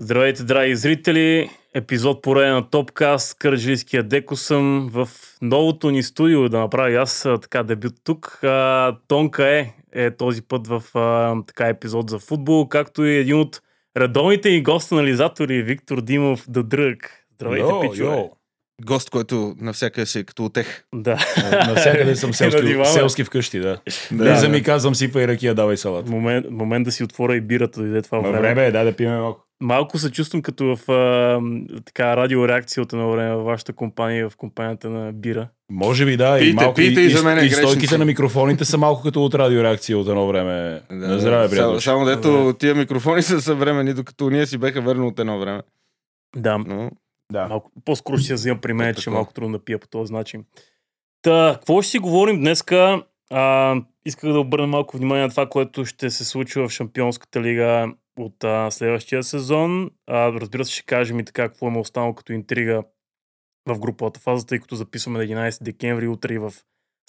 Здравейте, драги зрители! Епизод пореден на Топкаст. Кърджийския Деко съм в новото ни студио да направя аз така дебют тук. А, Тонка е, е този път в а, така епизод за футбол, както и един от редовните ни гост-анализатори Виктор Димов Дадръг. Здравейте, Йо, пичове! йо. гост, който навсякъде си е като отех. Да. Навсякъде съм селски, селски вкъщи, да. Да, Влизам да. и казвам сипай ракия, давай салат. момент, момент да си отворя и бирата, да дойде това време. време е, дай да пием малко. Малко се чувствам като в а, така радиореакция от едно време във вашата компания, в компанията на Бира. Може би да, и Пийте, малко пийте и, и и, за мен и стойките на микрофоните са малко като от радиореакция от едно време. Да, на здраве, да. Само, приятел. само дето тия микрофони са съвремени, докато ние си беха верно от едно време. Да, Но, Да. малко, по-скоро ще я вземам при мен, че е такова. малко трудно да пия по този начин. Та, какво ще си говорим днеска? А, исках да обърна малко внимание на това, което ще се случи в Шампионската лига от а, следващия сезон. А, разбира се, ще кажем и така какво има останало като интрига в груповата фаза, тъй като записваме на 11 декември, утре и в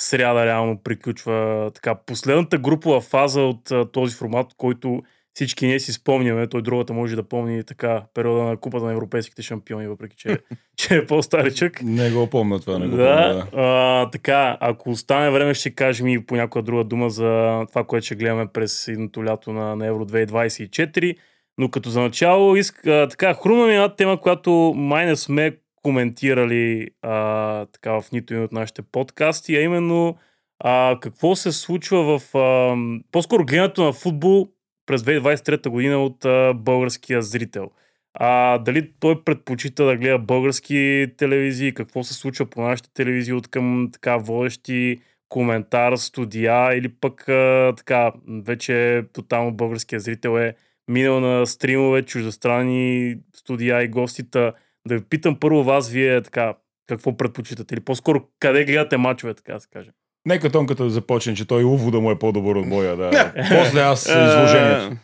сряда реално приключва така последната групова фаза от а, този формат, който всички ние си спомняме. Той другата може да помни така периода на Купата на европейските шампиони, въпреки че, че е по-старичък. Не го помня това, не го Да, помня. а, така, ако остане време, ще кажем и по някоя друга дума за това, което ще гледаме през едното лято на, на Евро 2024. Но като за начало, иск, а, така, хрумна ми една тема, която май не сме коментирали а, така, в нито един от нашите подкасти, а именно а, какво се случва в а, по-скоро гледането на футбол през 2023 година от а, българския зрител. А, дали той предпочита да гледа български телевизии, какво се случва по нашите телевизии от към така водещи коментар, студия или пък а, така, вече тотално българския зрител е минал на стримове, чуждестранни студия и гостита. Да ви питам първо вас, вие така, какво предпочитате? Или по-скоро къде гледате мачове, така да се каже? Нека тонката да започне, че той увода му е по-добър от моя, да. После аз изложението. А,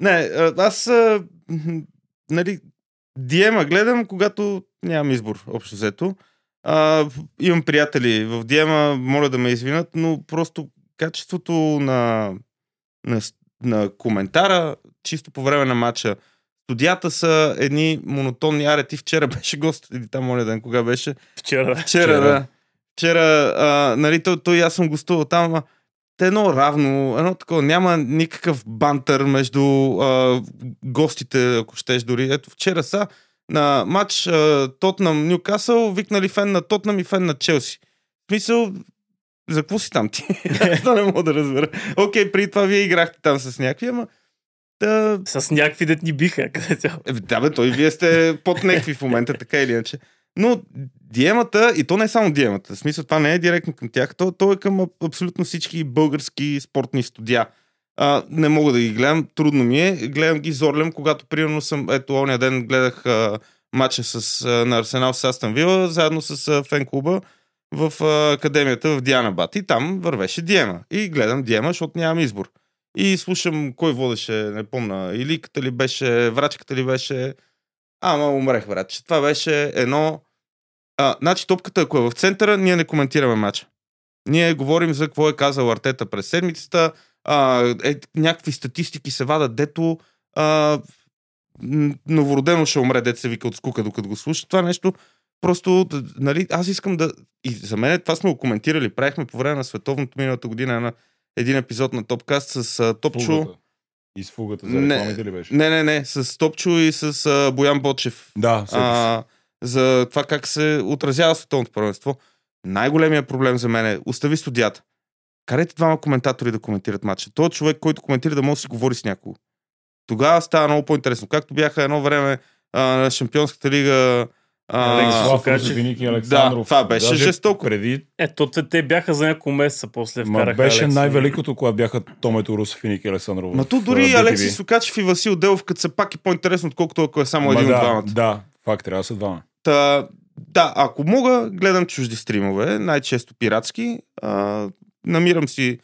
Не, а, аз нали, Диема гледам, когато нямам избор, общо взето. А, имам приятели в Диема, моля да ме извинят, но просто качеството на, на, на коментара, чисто по време на матча, студията са едни монотонни арети. Вчера беше гост, или там, моля да кога беше. Вчера. Вчера, Вчера. да. Вчера, а, нали, той, той аз съм гостувал там, ама те едно равно, едно такова, няма никакъв бантър между а, гостите, ако щеш дори. Ето вчера са на матч Тотнам Нюкасъл, викнали фен на Тотнам и фен на Челси. В смисъл, за какво си там ти? Аз не мога да разбера. Окей, преди това вие играхте там с някакви, ама да, С някакви дет ни биха. Е, да, бе, той вие сте под някакви в момента, така или иначе. Но диемата, и то не е само диемата, в смисъл това не е директно към тях, то, то е към аб- абсолютно всички български спортни студия. А, не мога да ги гледам, трудно ми е. Гледам ги зорлям, когато примерно съм, ето ония ден гледах а, матча с, а, на Арсенал с Астан Вила, заедно с а, фен клуба в а, академията в Диана Бат. И там вървеше Диема. И гледам Диема, защото нямам избор. И слушам кой водеше, не помна, Иликата ли беше, Врачката ли беше. Ама умрех, враче. Това беше едно... А, значи топката, ако е в центъра, ние не коментираме матча. Ние говорим за какво е казал Артета през седмицата, а, е, някакви статистики се вадат, дето а, новородено ще умре, се вика от скука, докато го слуша. Това нещо просто, нали, аз искам да... И за мен това сме го коментирали. Правихме по време на световното миналата година на един епизод на Топкаст с а, Топчо. Фугата. И с фугата за Не, рекламите ли беше? Не, не, не, с Топчо и с а, Боян Бочев. Да. А, за това как се отразява световното първенство. Най-големият проблем за мен е остави студията. Карайте двама коментатори да коментират матча. Той е човек, който коментира да може да си говори с някого. Тогава става много по-интересно. Както бяха едно време а, на Шампионската лига. Алекс. Русофиник и Александров. това беше Даже жестоко. Преди Ето, те, те бяха за няколко месеца, после Ма вкараха беше Алекс. най-великото, когато бяха Томето Русофиник и Александров. Ма то дори а, Алекси. Сукачев и Васил Делов, като са пак е по-интересно, отколкото ако е само Ма един да, от двамата. Да, факт, трябва да са двама. Та, да, ако мога, гледам чужди стримове, най-често пиратски. А, намирам си,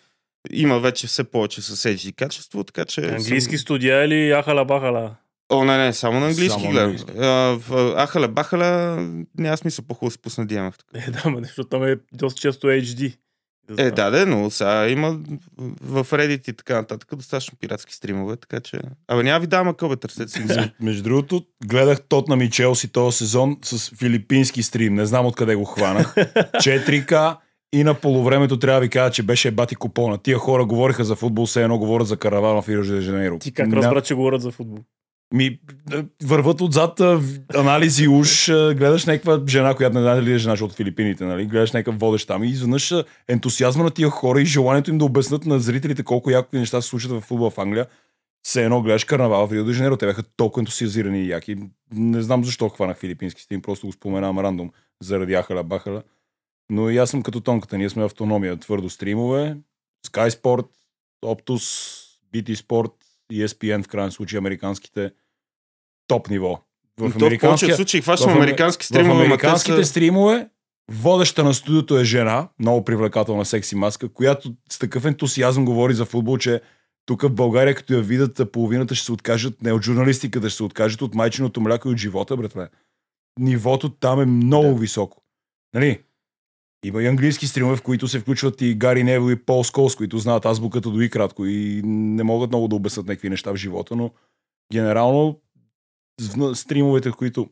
има вече все повече с HD качество, така че... Английски Съм... студия или ахала бахала? О, не, не, само на английски Само на гледам. английски. А, в Ахаля Бахаля няма смисъл по-хубаво да се пусна диамах. Е, да, ма, защото там е доста често HD. Е, да, да, но сега има в Reddit и така нататък достатъчно пиратски стримове, така че... Абе, няма ви дам акъл, бе, търсете си. Между- другото, гледах Тотнам и Челси този сезон с филипински стрим. Не знам откъде го хванах. 4К и на полувремето трябва да ви кажа, че беше бати купона. Тия хора говориха за футбол, все едно говорят за каравана в Рио де Жанейро. Ти как Ня- разбра, че говорят за футбол? Ми, да, върват отзад в- анализи уж, а, гледаш някаква жена, която не знае дали е жена, от Филипините, нали? Гледаш някакъв водещ там и изведнъж ентусиазма на тия хора и желанието им да обяснат на зрителите колко яко неща се случват в футбол в Англия. Все едно гледаш карнавал в Рио де те бяха толкова ентусиазирани и яки. Не знам защо хванах филипински стим, просто го споменавам рандом заради Ахаля Бахаля. Но и аз съм като тонката, ние сме автономия, твърдо стримове, Sky Sport, Optus, BT Sport, ESPN в крайна случай, американските топ ниво. В, то в повечето случаи хващам в американски в стримове, те американските са... стримове водеща на студиото е жена, много привлекателна секси маска, която с такъв ентусиазъм говори за футбол, че тук в България, като я видят, половината ще се откажат, не от журналистиката, ще се откажат от майчиното мляко и от живота, братле. Нивото там е много Да. високо. Нали? Има и английски стримове, в които се включват и Гари Невил и Пол Сколс, които знаят азбуката до и кратко и не могат много да обяснат някакви неща в живота, но генерално стримовете, които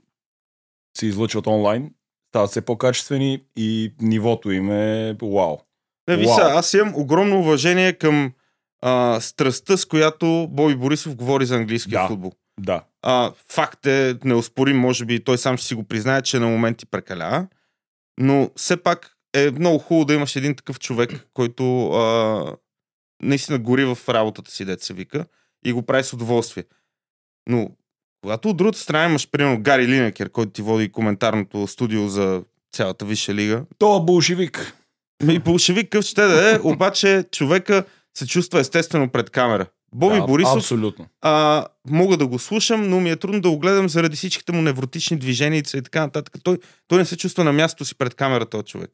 се излъчват онлайн, стават все по-качествени и нивото им е вау. Не, ви Уау. са, аз имам огромно уважение към а, страстта, с която Боби Борисов говори за английския Да. футбол. Да. А, факт е, неоспорим, може би той сам ще си го признае, че на моменти прекалява, но все пак е много хубаво да имаш един такъв човек, който а, наистина гори в работата си, дет се вика, и го прави с удоволствие. Но когато от другата страна имаш, примерно, Гари Линекер, който ти води коментарното студио за цялата висша лига, То е болшевик. и болшевик къв ще да е, обаче човека се чувства естествено пред камера. Боби да, Борисов Абсолютно. а, мога да го слушам, но ми е трудно да го гледам заради всичките му невротични движения и така нататък. Той, той не се чувства на мястото си пред камерата, този човек.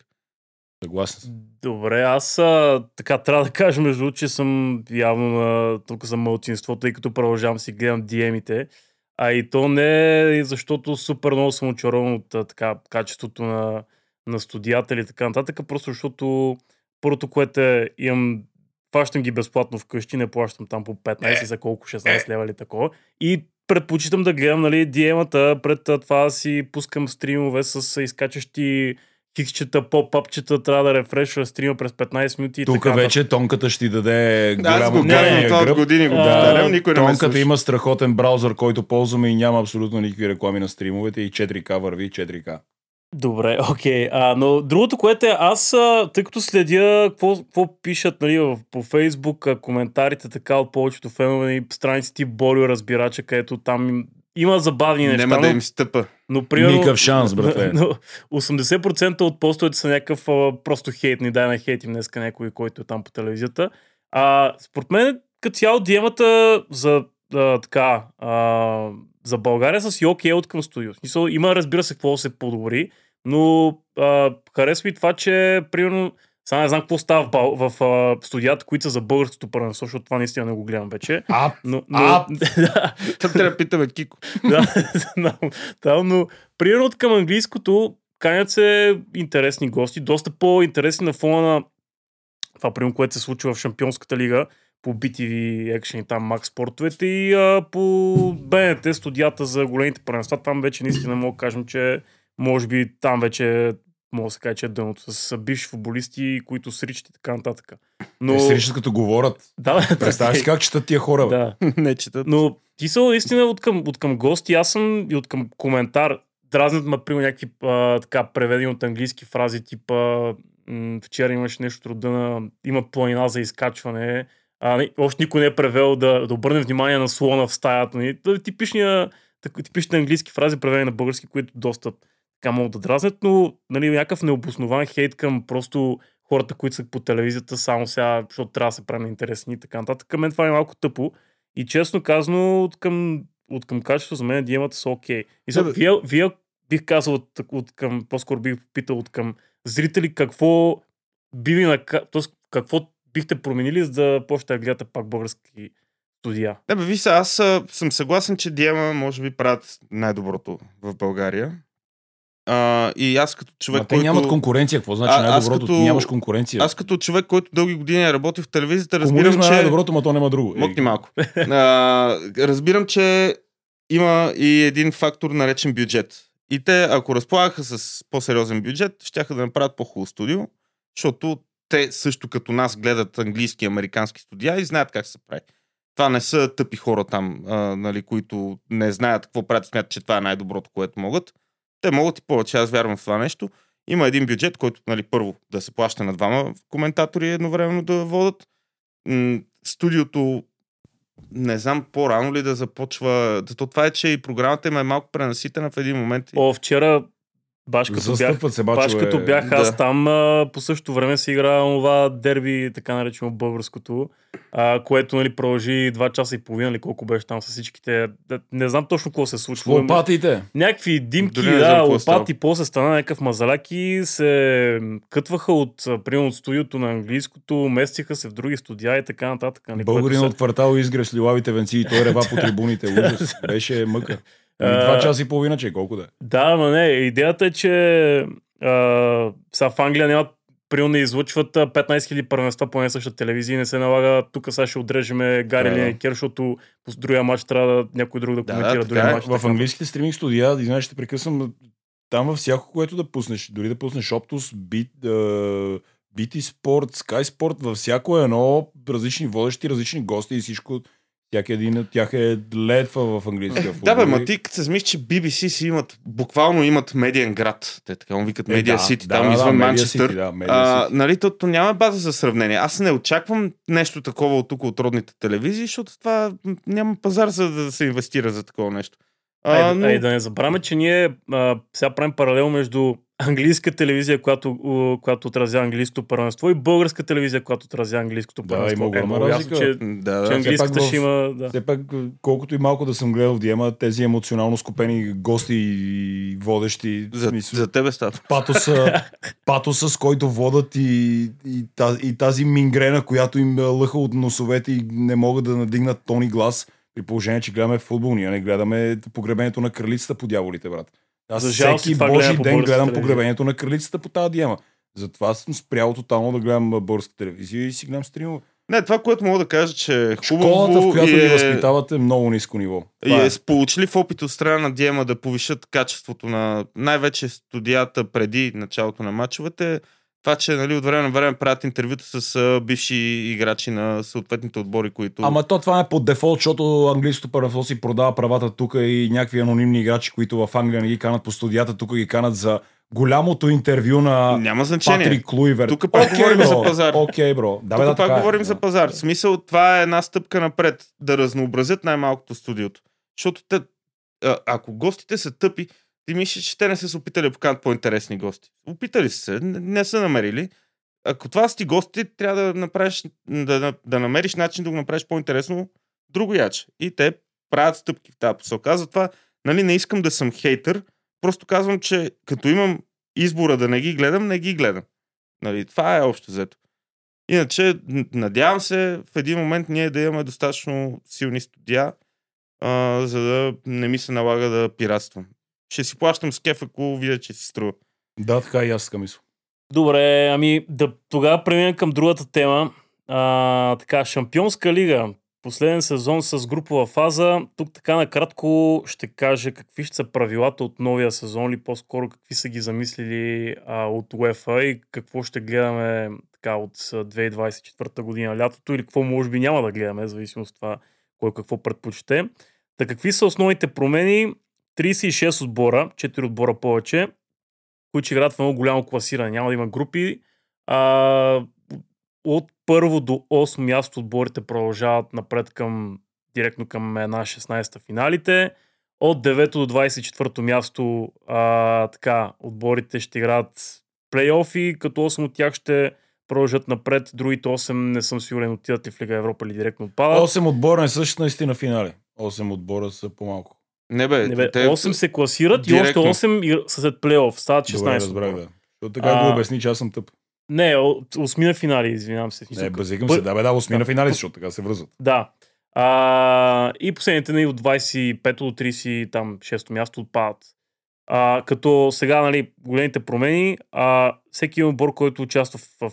Съгласен съм. Добре, аз а, така трябва да кажа, между че съм явно на, тук съм мълчинство, тъй като продължавам си гледам DM-ите. А и то не е защото супер много съм очарован от така, качеството на, на студията и така нататък, а просто защото първото, което е, имам, плащам ги безплатно вкъщи, не плащам там по 15 за колко 16 лева или такова. И предпочитам да гледам нали, DM-ата, пред това да си пускам стримове с изкачащи хиксчета, поп-апчета, трябва да рефрешва стрима през 15 минути и Тук така. вече тонката ще ти даде Аз голяма го големия казвам, това от гръб. години го повтарям, никой не Тонката има страхотен браузър, който ползваме и няма абсолютно никакви реклами на стримовете и 4К върви 4К. Добре, окей. А, но другото, което е, аз, тъй като следя какво, какво пишат нали, по Фейсбук, коментарите така от повечето фенове и страниците Борио разбирача, където там им- има забавни неща. Нема да но- им стъпа. Но, примерно, Никакъв шанс, братле. Но 80% от постовете са някакъв а, просто хейт. Ни дай на хейт им днеска някой, който е там по телевизията. А, според мен, като цяло, диемата за а, така, а, за България са си окей от към студио. Смисъл, има, разбира се, какво да се подобри, но а, харесва и това, че, примерно, сега не знам какво става в, в а, студията, които са за българското първенство, защото това наистина не го гледам вече. А, Но, но, А! да, трябва да питаме Кико. да. Там, но примерно от към английското канят се интересни гости, доста по-интересни на фона на това, примерно, което се случва в Шампионската лига по BTV Action и там Max спортовете и а, по БНТ студията за големите първенства. Там вече наистина мога да кажем, че може би там вече мога да се каже, че е дъното с бивши футболисти, които сричат и така нататък. Но... Те се ричат като говорят. Да, Представяш си как четат тия хора, да. не четат. Но ти са наистина от към, от към гости, аз съм и от към коментар. Дразнят ме, примерно, някакви а, така преведени от английски фрази, типа м- вчера имаш нещо рода на има планина за изкачване. А, не, още никой не е превел да, да обърне внимание на слона в стаята. Нали? Това е Типичния, так- типичните английски фрази, преведени на български, които доста така могат да дразнят, но нали, някакъв необоснован хейт към просто хората, които са по телевизията, само сега, защото трябва да се правим интересни и така нататък. Към мен това е малко тъпо. И честно казано, от към, от към качество за мен диемата са окей. И сега, Да, вие, вие, бих казал, от, от към, по-скоро бих попитал от към зрители, какво би ви нака... Тоест, какво бихте променили, за да почнете да гледате пак български студия? Да, бе, виж се, аз съм съгласен, че Диема може би правят най-доброто в България. А, и аз като човек, Ма те който... нямат конкуренция. Какво значи А- най-доброто? като- нямаш конкуренция. Аз като човек, който дълги години е работил в телевизията, разбирам, Комунизма е че... най-доброто, ма то няма друго. Мъкни малко. А, разбирам, че има и един фактор наречен бюджет. И те, ако разполагаха с по-сериозен бюджет, щяха да направят по-хубаво студио, защото те също като нас гледат английски и американски студия и знаят как се прави. Това не са тъпи хора там, а, нали, които не знаят какво правят, смятат, че това е най-доброто, което могат. Те могат и повече, аз вярвам в това нещо. Има един бюджет, който нали, първо да се плаща на двама коментатори едновременно да водат. Студиото не знам по-рано ли да започва. То това е, че и програмата им е малко пренаситена в един момент. О, вчера, баш като бях, се, бачове. баш като бях аз да. там, а, по същото време се игра това дерби, така наречено българското, а, което нали, продължи 2 часа и половина, или колко беше там с всичките. Не знам точно какво се случва. Лопатите. Някакви димки, Дори да, е лопати, после стана някакъв мазаляк и се кътваха от, примерно, от студиото на английското, местиха се в други студия и така нататък. нали, Българин се- от квартал изгрев с лилавите венци и той рева по трибуните. Ужас. Беше мъка. Ами Два часа и половина, че колко да е. Да, ма не, идеята е, че а, сега в Англия нямат Прио не излъчват а, 15 000 първенства по една и съща телевизия и не се налага тук сега ще отрежеме Гари да. Линекер, защото по другия матч трябва да, някой друг да коментира да, другия е. матч. В така. английските стриминг студия, извинявай, ще те прекъсвам, там във всяко, което да пуснеш, дори да пуснеш Оптус, Бит, BT Sport, Sky Sport, във всяко едно различни водещи, различни гости и всичко, всяки един от тях е ледва в английския футбол. Да, бе, ма ти като се замислиш, че BBC си имат, буквално имат медиен град. Те така му викат Е, Медиа Сити, да, там да, извън да, Манчестър. City, да, А, нали, то, то няма база за сравнение. Аз не очаквам нещо такова от тук от родните телевизии, защото това няма пазар за да се инвестира за такова нещо. А, Айде, но... айде да не забравяме, че ние а, сега правим паралел между английска телевизия, която, която отразява английското първенство и българска телевизия, която отразява английското Да, първенство. има огромна много ясно, разлика. че, Да, че да. английската в- ще има... Да. Все пак, колкото и малко да съм гледал в Диема, тези емоционално скопени гости и водещи, За, смисъл, за тебе става. патоса, патоса, с който водат и, и, тази, и тази мингрена, която им лъха от носовете и не могат да надигнат тони глас, при положение, че гледаме футбол, ние не гледаме погребението на кралицата по дяволите, брат. Аз За жалост всеки божи по ден българска гледам погребението на кралицата по тази диема. Затова съм спрял тотално да гледам българска телевизия и си гледам стримове. Не, това, което мога да кажа, че е хубаво Школата, в която е, възпитават е много ниско ниво. и Това е сполучлив опит от страна на Диема да повишат качеството на най-вече студията преди началото на матчовете. Това, че нали, от време на време правят интервюта с а, бивши играчи на съответните отбори, които... Ама то това е по дефолт, защото английското първенство си продава правата тук и някакви анонимни играчи, които в Англия не ги канат по студията, тук ги канат за голямото интервю на Няма значение. Патрик Луивер. Тук пак говорим за пазар. Окей, бро. Да, Тук да, пак е. говорим за Да. пазар. В смисъл, това е една стъпка напред. Да разнообразят най-малкото студиото. Защото те, а, ако гостите са тъпи, ти мислиш, че те не са се опитали да поканат по-интересни гости. Опитали са се, не, не са намерили. Ако това са ти гости, трябва да направиш, да, да, да намериш начин да го направиш по-интересно друго яче. И те правят стъпки в тази посока. Затова нали, не искам да съм хейтър, просто казвам, че като имам избора да не ги гледам, не ги гледам. Нали, това е общо взето. Иначе, надявам се в един момент ние да имаме достатъчно силни студия, а, за да не ми се налага да пиратствам. Ще си плащам с кеф, ако видя, че си струва. Да, така и аз така мисля. Добре, ами да тогава преминем към другата тема. А, така, Шампионска лига. Последен сезон с групова фаза. Тук така накратко ще кажа какви ще са правилата от новия сезон или по-скоро какви са ги замислили а, от UEFA и какво ще гледаме така от а, 2024 година лятото или какво може би няма да гледаме, в зависимост от това кой какво предпочете. Та какви са основните промени? 36 отбора, 4 отбора повече, които ще играят в много голямо класиране. Няма да има групи. А, от първо до 8 място отборите продължават напред към директно към една 16-та финалите. От 9 до 24 място а, така, отборите ще играят плейофи, като 8 от тях ще продължат напред. Другите 8 не съм сигурен отидат ли в Лига Европа или директно отпадат. 8 отбора не са наистина финали. 8 отбора са по-малко. Не бе, Не, бе, те, 8 се класират директно. и още 8 игр- са след плейоф. Стават 16. Добре, разбрах, да. Защото така го А, обясни, че аз съм тъп. Не, о- осмина финали, извинявам се. Не, базикам Бъ- се. Да, бе, да, 8 на Да. финали, защото така се връзват. Да. А, и последните нали, от 25 до 30, там 6 място отпадат. А, като сега, нали, големите промени, а, всеки отбор, който участва в, в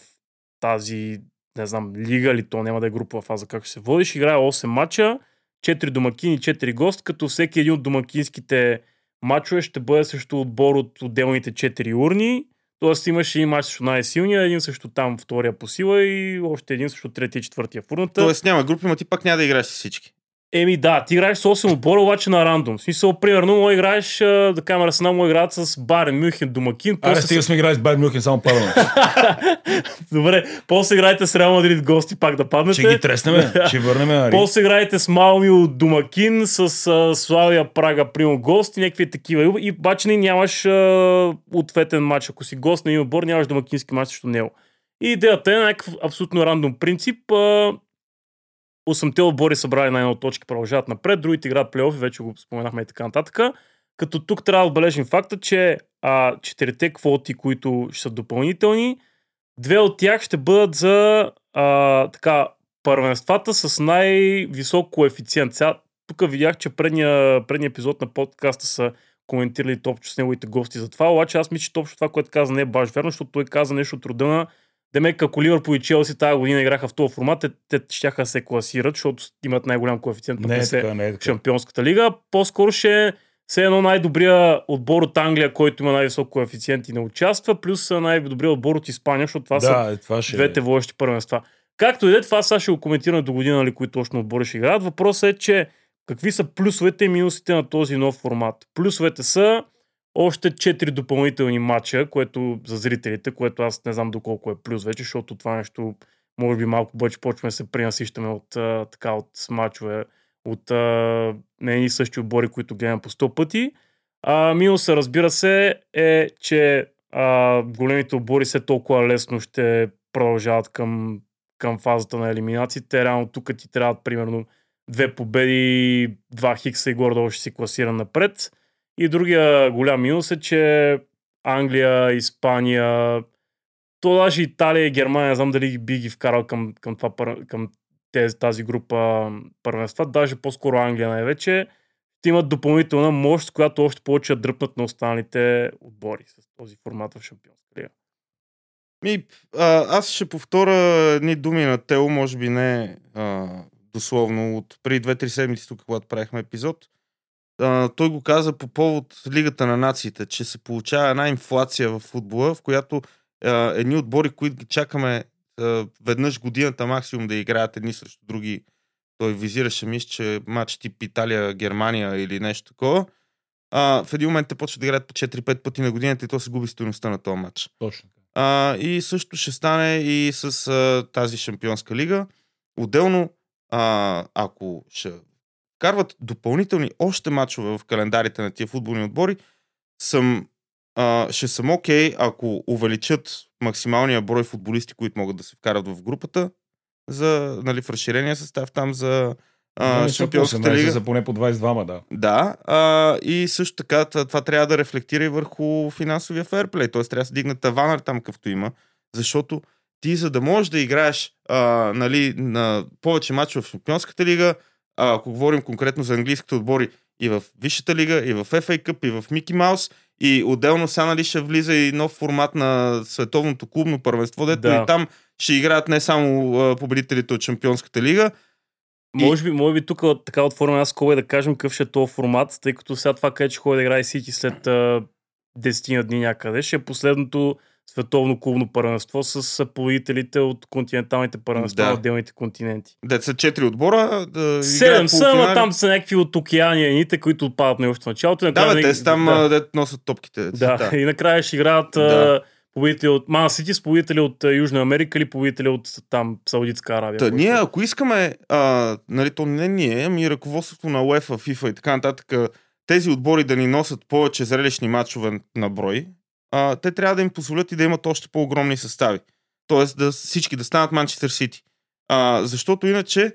тази, не знам, лига или то няма да е групова фаза, как ще се водиш, играе 8 мача, 4 домакини, 4 гост, като всеки един от домакинските мачове ще бъде също отбор от отделните 4 урни. Тоест имаш един мач срещу най-силния, един също там втория по сила и още един също третия и четвъртия в урната. Тоест няма групи, но ти пак няма да играеш с всички. Еми да, ти играеш с 8 отбора, обаче на рандом. В смисъл, примерно, му играеш, да кажем, Арсенал му играят с Барен Мюнхен, Домакин. Аре, после стига с... сме играли с Байер Мюнхен, само първо. Добре, после играете с Реал Мадрид гости, пак да паднете. Ще ги треснем, ще върнем. Ари. После играете с Малмио Домакин, с а, Славия Прага Примо гост и някакви такива. И обаче не нямаш а, ответен матч. Ако си гост на един отбор, нямаш домакински матч срещу него. И идеята е някакъв абсолютно рандом принцип. А, 8-те отбори събрали на една точки, продължават напред, другите играят плейофи, вече го споменахме и така нататък. Като тук трябва да отбележим факта, че а, четирите квоти, които ще са допълнителни, две от тях ще бъдат за а, така, първенствата с най-висок коефициент. Сега, тук видях, че предния, предния епизод на подкаста са коментирали топчо с неговите гости за това, обаче аз мисля, че точно това, което каза не е баш верно, защото той каза нещо от рода на Демек, ако Ливърпул и Челси тази година играха в този формат, те, те щяха да се класират, защото имат най-голям коефициент Не е се така, не е така. Шампионската лига. По-скоро ще е все едно най-добрия отбор от Англия, който има най-висок коефициент и не участва, плюс най-добрия отбор от Испания, защото това са Да, е, това ще двете е. водещи първенства. Както и да е, това сега ще го коментираме до година, нали, които точно отбори ще играят. Въпросът е, че какви са плюсовете и минусите на този нов формат. Плюсовете са още 4 допълнителни матча, което за зрителите, което аз не знам доколко е плюс вече, защото това нещо може би малко повече почваме да се пренасищаме от, а, така, от мачове, от не и същи отбори, които гледам по 100 пъти. А, минуса, разбира се, е, че а, големите отбори все толкова лесно ще продължават към, към фазата на елиминациите. Реално тук ти трябват примерно две победи, два хикса и горе ще си класиран напред. И другия голям минус е, че Англия, Испания, то даже Италия и Германия, знам дали би ги вкарал към, към, това, към тези, тази група първенства, даже по-скоро Англия най-вече, ще имат допълнителна мощ, която още повече дръпнат на останалите отбори с този формат в Шампионска лига. Ми, а, аз ще повторя едни думи на Тео, може би не а, дословно, от преди 2-3 седмици тук, когато правихме епизод. А, той го каза по повод Лигата на нациите, че се получава една инфлация в футбола, в която а, едни отбори, които чакаме а, веднъж годината максимум да играят едни срещу други. Той визираше, мисля, че матч тип Италия-Германия или нещо такова. А, в един момент те почват да играят по 4-5 пъти на годината и то се губи стоеността на този матч. Точно. А, и също ще стане и с а, тази шампионска лига. Отделно, а, ако ще вкарват допълнителни още мачове в календарите на тия футболни отбори, съм, а, ще съм окей, ако увеличат максималния брой футболисти, които могат да се вкарат в групата, за, нали, в разширения състав там за а, шампионската 18 лига. За поне по 22, да. Да, а, и също така това, това трябва да рефлектира и върху финансовия ферплей, т.е. трябва да се дигне таванър там какъвто има, защото ти за да можеш да играеш а, нали, на повече мачове в Шампионската лига, а, ако говорим конкретно за английските отбори и в Висшата лига, и в FA Cup, и в Мики Маус, и отделно сега нали, ще влиза и нов формат на световното клубно първенство, дето Да. и там ще играят не само а, победителите от Шампионската лига, И- Може би, може би тук така отворим една скоба да кажем какъв ще е този формат, тъй като сега това къде че ходи да играе Сити след а, 10 на дни някъде, ще е последното световно клубно първенство с победителите от континенталните първенства Да. на отделните континенти. деца четири отбора, да Седем са, полуфинали. там са някакви от океаниените, които отпадат на още в началото. Да, бе, те са там, да. да. дето носят топките. Да, Да. и накрая ще играят Да. да. победители от Ман Сити с победители от Южна Америка или победители от там Саудитска Арабия. Та, ние, ако искаме, а, нали, то не ние, ами ръководството на UEFA, FIFA и така нататък, тези отбори да ни носят повече зрелищни матчове на брой, а, те трябва да им позволят и да имат още по-огромни състави. Тоест да всички да станат Манчестър Сити. Защото иначе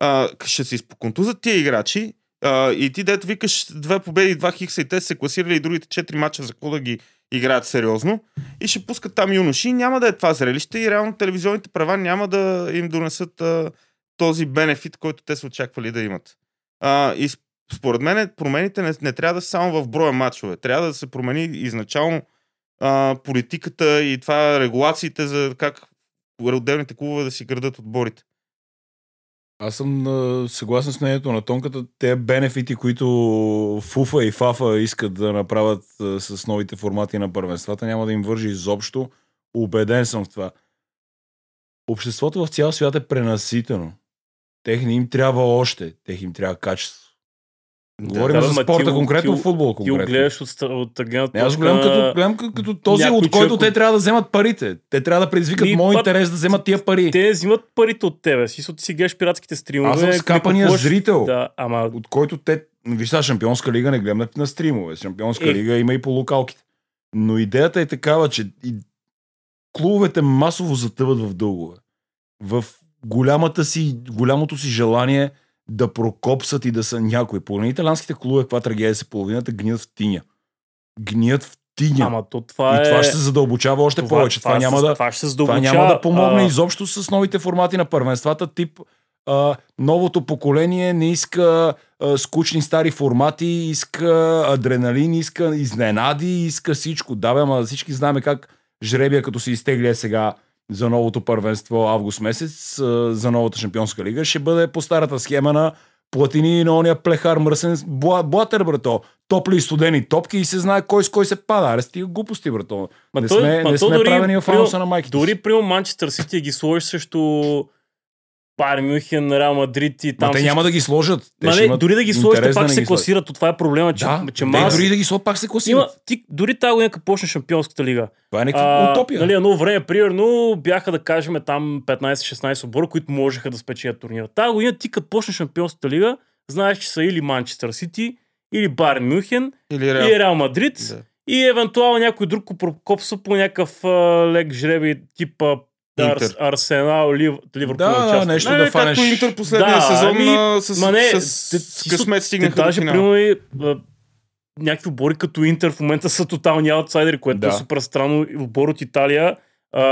а, ще се изпоконтузат тия играчи а, и ти дето викаш две победи, два хикса и те се класирали и другите четири мача за какво да ги играят сериозно и ще пускат там юноши и няма да е това зрелище и реално телевизионните права няма да им донесат а, този бенефит, който те са очаквали да имат. А, и според мен промените не, не трябва да са само в броя матчове. Трябва да се промени изначално а, политиката и това регулациите за как отделните клубове да си градат отборите. Аз съм а, съгласен с мнението на Тонката. Те бенефити, които ФУФА и ФАФА искат да направят а, с новите формати на първенствата, няма да им вържи изобщо. Убеден съм в това. Обществото в цял свят е пренаситено. Тех им трябва още. Тех им трябва качество. Говорим да, за спорта, ти конкретно ти футбол. Ти го Конкретно. гледаш от, ста- от гледната аз го гледам като, гледам като, този, Някой от който човек те от- трябва да вземат парите. Те трябва да предизвикат Ми, мой път- интерес да вземат тия пари. Те взимат парите от тебе. Си, ти си гледаш пиратските стримове. Аз съм скапания купуваш- зрител. Да, ама от който те... Виж сега, Шампионска лига не гледам на, на стримове. Шампионска Е. лига има и по локалките. Но идеята е такава, че и клубовете масово затъват в дългове. В голямата си, голямото си желание да прокопсат и да са някои. По италянските клубове, каква трагедия се половината, гният в тиня. Гният в тиня. Ама то това и е... това ще се задълбочава още повече. Това, няма се- да, това ще се това няма да помогне а, изобщо с новите формати на първенствата, тип а, новото поколение не иска а, скучни стари формати, иска адреналин, иска изненади, иска всичко. Да, бе, ама всички знаем как жребия, като се изтегли е сега за новото първенство август месец, за новата шампионска лига, ще бъде по старата схема на платини на ония плехар мръсен бла- блатер, брато. Топли и студени топки и се знае кой с кой се пада. Аре, стига глупости, брато. Ма не той- сме, ма не сме дори правени в на майките. Дори при Манчестър Сити ги сложиш срещу Байер Мюнхен, Реал Мадрид и там. Ма те няма да ги сложат. Те Ма ще не, имат дори да ги интерес пак не се сложат. класират. То Това е проблема, че, Да, че те Мас... дори да ги сложат, пак се Има, класират. ти, дори тази година, като почне Шампионската лига. Това е някаква утопия. Нали, едно време, примерно, бяха да кажем там 15-16 отбора, които можеха да спечелят турнира. Тази година ти като почнеш Шампионската лига, знаеш, че са или Манчестър Сити, или Байерн Мюнхен, Или Реал. или Реал Мадрид, Да. и евентуално някой друг го прокопса по някакъв а, лек жреби, типа Интер. Арс, Арсенал, Лив, Ливърпул. Да, да, нещо Не, да не, фанеш. както Интер последния Да, сезон ами, с, ма не, с, те- с ти късмет Те стигнаха до даже, финал. примерно, и, а, някакви отбори като Интер в момента са тотални аутсайдери, което Да. е супер странно. Отбор от Италия, а,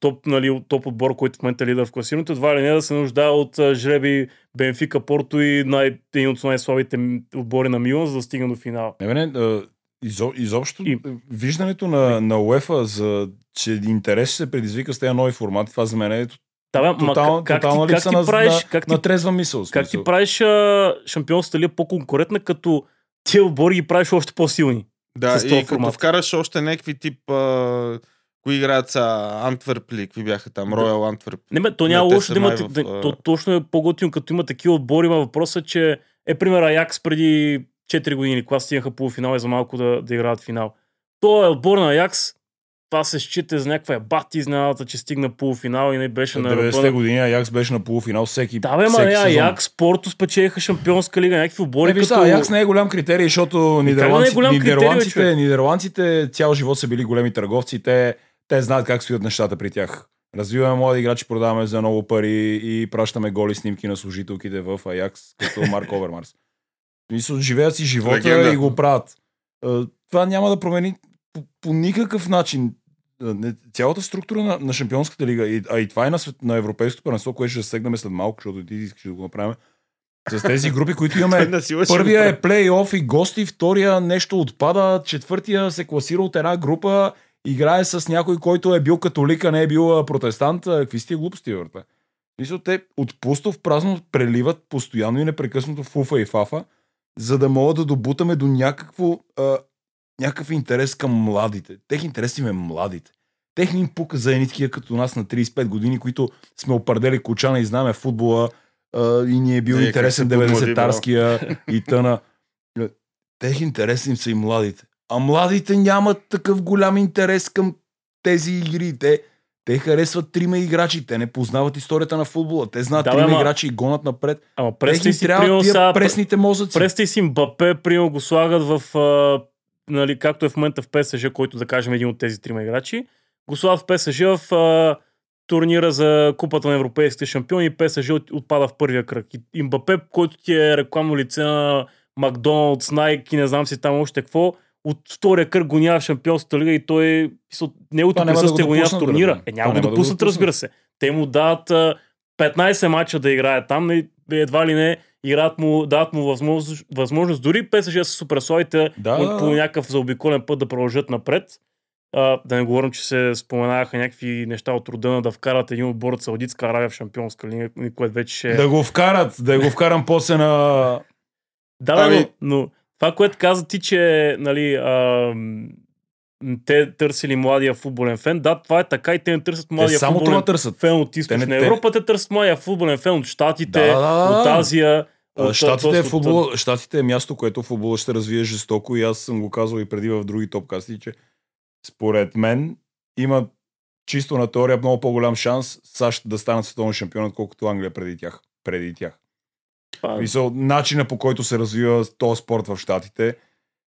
топ, нали, топ отбор, който в момента е лидер в класирането, едва ли не да се нуждае от жреби Бенфика, Порто и най- един от най-слабите отбори на Милан, за да стигне до финал. Не, не, изо, изобщо И- виждането на, на UEFA за че интерес ще се предизвика с тези нови формати, това за мен е Да, бе, ма, тотал, как, как, тотална ти, как липса ти на, правиш, на, как ти на трезва мисъл. Как ти правиш а, шампионската лига по-конкурентна, като тия отбори ги правиш още по-силни? Да, и като формат. вкараш още някакви тип... А, кои играят са Антверп ли? Какви бяха там? Роял Антверп. Не, бе, то няма лошо да има. в, да, то, точно е по-готино, като има такива отбори. Има въпроса, че е пример Аякс преди 4 години, когато стигнаха полуфинал и за малко да, да играят финал. То е отбор на Аякс. Това се счита за някаква бати изненадата, че стигна полуфинал и не беше на 90-те ръба. години Аякс беше на полуфинал всеки Да, бе, ма всеки не, сезон. Аякс, Порто спечелиха шампионска лига, някакви отбори Не, като... Аякс не е голям критерий, защото нидерландците, голям критерий, бе, нидерландците, нидерландците цял живот са били големи търговци. Те, те знаят как стоят нещата при тях. Развиваме млади играчи, продаваме за много пари и пращаме голи снимки на служителките в Аякс, като Марк Овермарс. Мисля, живеят си живота Легенда. и го правят. Е, Това няма да промени по, по никакъв начин е, цялата структура на, на Шампионската лига, и, а и това е на, свет, на Европейското първенство, което ще засегнем след малко, защото ти искаш да го направим. С тези групи, които имаме, Първия е плей-оф и гости, втория нещо отпада, четвъртия се класира от една група, играе с някой, който е бил католик, а не е бил протестант. Какви сте глупости, върта? Мисля, те от пусто в празно преливат постоянно и непрекъснато в уфа и фафа, за да могат да добутаме до някакво, а, някакъв интерес към младите. Тех интерес им е младите. Техни им пука за едни такива като нас на 35 години, които сме опърдели кочана и знаем футбола а, и ни е бил Е, как интересен се подмлади, 90-тарския и тъна. Тех интерес им са и младите. А младите нямат такъв голям интерес към тези игри. Те, те харесват трима играчи. Те не познават историята на футбола. Те знаят Да, трима ама- играчи и гонат напред. Ама Тех им си, трябва тия сега, пресните мозъци. Представи си Мбапе, примерно го слагат в, нали, както е в момента в ПСЖ, който да кажем един от тези трима играчи, го слагат в ПСЖ в а, турнира за купата на европейските шампиони и ПСЖ от- отпада в първия кръг. И, Мбапе, който ти е рекламно лице на Макдоналдс, Nike и не знам си там още какво, от втория кръг го няма в шампионската лига и той, неговото няма да присъствие го няма в допуснат, турнира. бе. Е, няма го няма да го допуснат, допуснат. разбира се. Те му дават а, 15 мача да играе там, нали, едва ли не играят му, дават му възможност, възможност дори ПСЖ с суперслоите Да, по, да, по някакъв заобиколен път да продължат напред. А, да не говорим, че се споменаха някакви неща от рода на да вкарат един отбор от Саудитска Аравия в шампионска лига, което вече ще... Да го вкарат, да го вкарам после на... Да, ами... Но, но това, което каза ти, че нали, а, те търсили младия футболен фен, да, това е така и те не търсят Те младия само футболен това търсят. фен от източна Те не- те- Европа, те търсят младия футболен фен от Штатите, Да, да, да, от. Азия. А, Штатите е, футбол, Штатите е място, което футбола ще развие жестоко и аз съм го казвал и преди в други топкасти, че според мен има чисто на теория много по-голям шанс САЩ да станат световен шампион, отколкото Англия преди тях. Преди тях. Мисъл, начина по който се развива този спорт в Штатите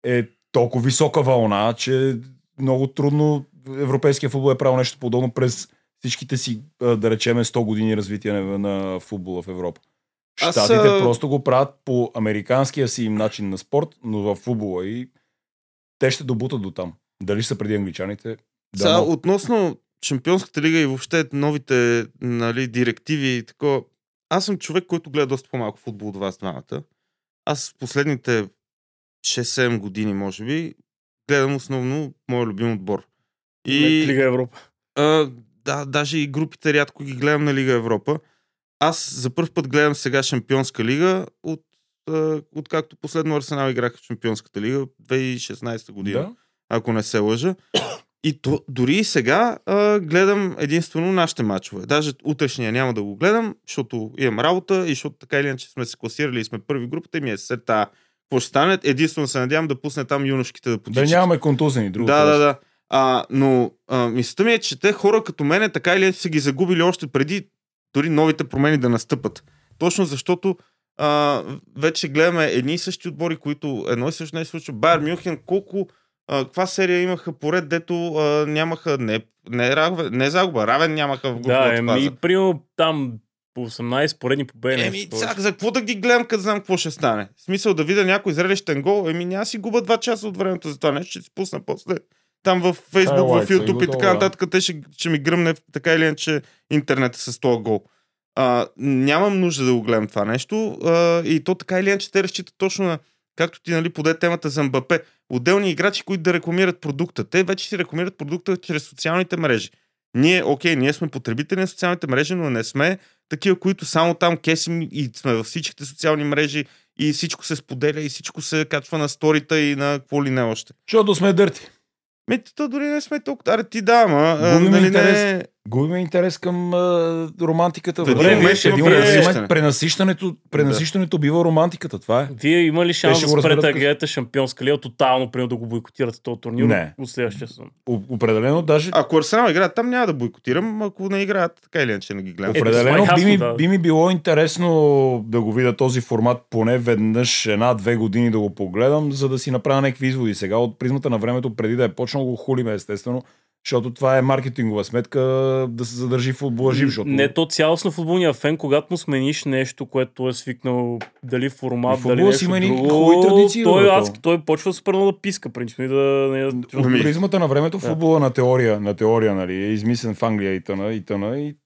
е толкова висока вълна, че много трудно европейския футбол е правил нещо подобно през всичките си, да речеме, 100 години развитие на, на футбола в Европа. Аз, Штатите а- просто го правят по американския си им начин на спорт, но в футбола и те ще добутат до там. Дали ще са преди англичаните? Да, Сега, но- относно Шампионската лига и въобще новите нали, директиви и такова, аз съм човек, който гледа доста по-малко футбол от вас двамата. Аз в последните 6-7 години, може би, гледам основно моя любим отбор. И, Лига Европа. а, да, даже и групите рядко ги гледам на Лига Европа. Аз за първ път гледам сега Шампионска лига, от, откакто последно Арсенал играха в Шампионската лига 2016 година да. ако не се лъжа. И то, дори и сега а, гледам единствено нашите матчове. Даже утрешния няма да го гледам, защото имам работа и защото така или иначе сме се класирали и сме първи групата и ми е след тази. Какво ще стане? Единствено се надявам да пусне там юношките да да потичат. нямаме контузени. Друго Да, да, да. А, но а, мисълта ми е, че те хора като мене така или иначе са ги загубили още преди дори новите промени да настъпат. Точно защото а, вече гледаме едни и същи отбори, които едно и също не се случва. Байер Мюнхен, колко а, каква серия имаха поред, дето а, нямаха не, не, равен, не загуба, равен нямаха в групата Да, еми, примерно там по 18 поредни победи. Еми, повече. за какво да ги гледам, като знам какво ще стане? В смисъл да видя някой зрелищен гол, еми няма си губа два часа от времето за това нещо, ще си пусна после там в Facebook, в Highlights и YouTube и готово, така нататък, те ще, ще ми гръмне така или иначе интернета с този гол. А, нямам нужда да го гледам това нещо а, и то така или иначе те разчитат точно на, както ти нали, поде темата за Мбапе, отделни играчи, които да рекламират продукта. Те вече си рекламират продукта чрез социалните мрежи. Ние, окей, ние сме потребители на социалните мрежи, но не сме такива, които само там кесим и сме във всичките социални мрежи и всичко се споделя и всичко се качва на сторита и на какво ли не още. Защото сме дърти. Ми, то дори не сме толкова. Аре, ти да, ама. а, Губим Нали интерес. не... Губим интерес към а, романтиката. Добре, момент в има един пренасищане. пренасищането, пренасищането бива романтиката. Това е. Вие има ли шанс ще да спрете да гледате шампионска лига, тотално, примерно да го бойкотирате този турнир Не. от следващия сезон? Определено даже Ако Арсенал играят там, няма да бойкотирам. Ако не играят, така или иначе не ги гледам. Е, Определено това е би, ми, да. би ми било интересно да го видя този формат поне веднъж една-две години да го погледам, за да си направя някакви изводи. Сега от призмата на времето, преди да е почнал, го хулиме естествено, защото това е маркетингова сметка да се задържи футбола жив, защото Не то цялостно футболния фен, когато му смениш нещо, което е свикнал, дали формат, И дали нещо си има едни друго, традиции, той, адски, той почва супер много да писка, принципно, и да... Не, от Ами- призмата на времето Да. футбола на теория, на теория, нали, е измислен в Англия и тъна, и тъна, и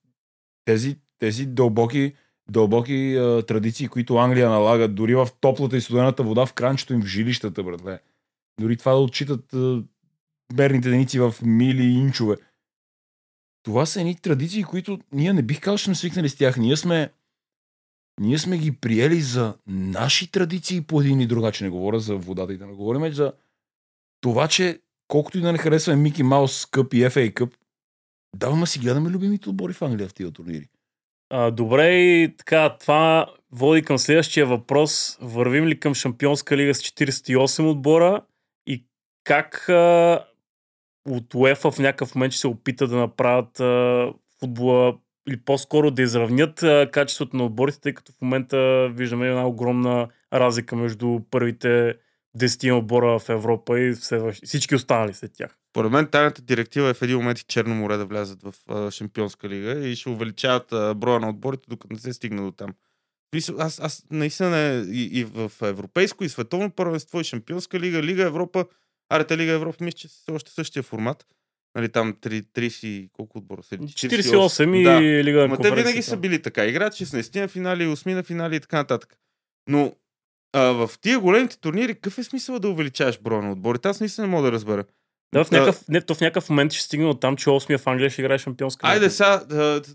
тези, тези дълбоки, дълбоки а, традиции, които Англия налагат, дори в топлата и студената вода в кранчето им в жилищата, братле. Дори това да отчитат а, мерните единици в мили и инчове. Това са едни традиции, които ние не бих казал, че сме свикнали с тях. Ние сме, ние сме ги приели за наши традиции по един и друг начин. Не говоря за водата и да не говорим за това, че колкото и да не харесваме Мики Маус Къп и FA Къп, даваме си гледаме любимите отбори в Англия в тия турнири. А, добре, и така, това води към следващия въпрос. Вървим ли към Шампионска лига с 48 отбора и как а, от УЕФА в някакъв момент ще се опита да направят а, футбола или по-скоро да изравнят а, качеството на отборите, тъй като в момента виждаме една огромна разлика между първите 10 отбора в Европа и всички останали след тях. Поред мен тайната директива е в един момент и Черно море да влязат в а, Шампионска лига и ще увеличават а, броя на отборите, докато не се стигне до там. Аз, аз наистина и, и в европейско и световно първенство и Шампионска лига, Лига Европа, Арета Лига Европа, мисля, че са още същия формат. Нали, там 3, 30, колко отбора са? 48 и Да. Лига на Ма те винаги са били така. Играят 16 на финали, 8 на финали и така нататък. Но а, в тия големите турнири, какъв е смисъл да увеличаваш броя на отборите? Аз наистина не мога да разбера. Да, в някакъв, не, то в някакъв момент ще стигне от там, че 8 в Англия ще играе шампионска. Айде сега,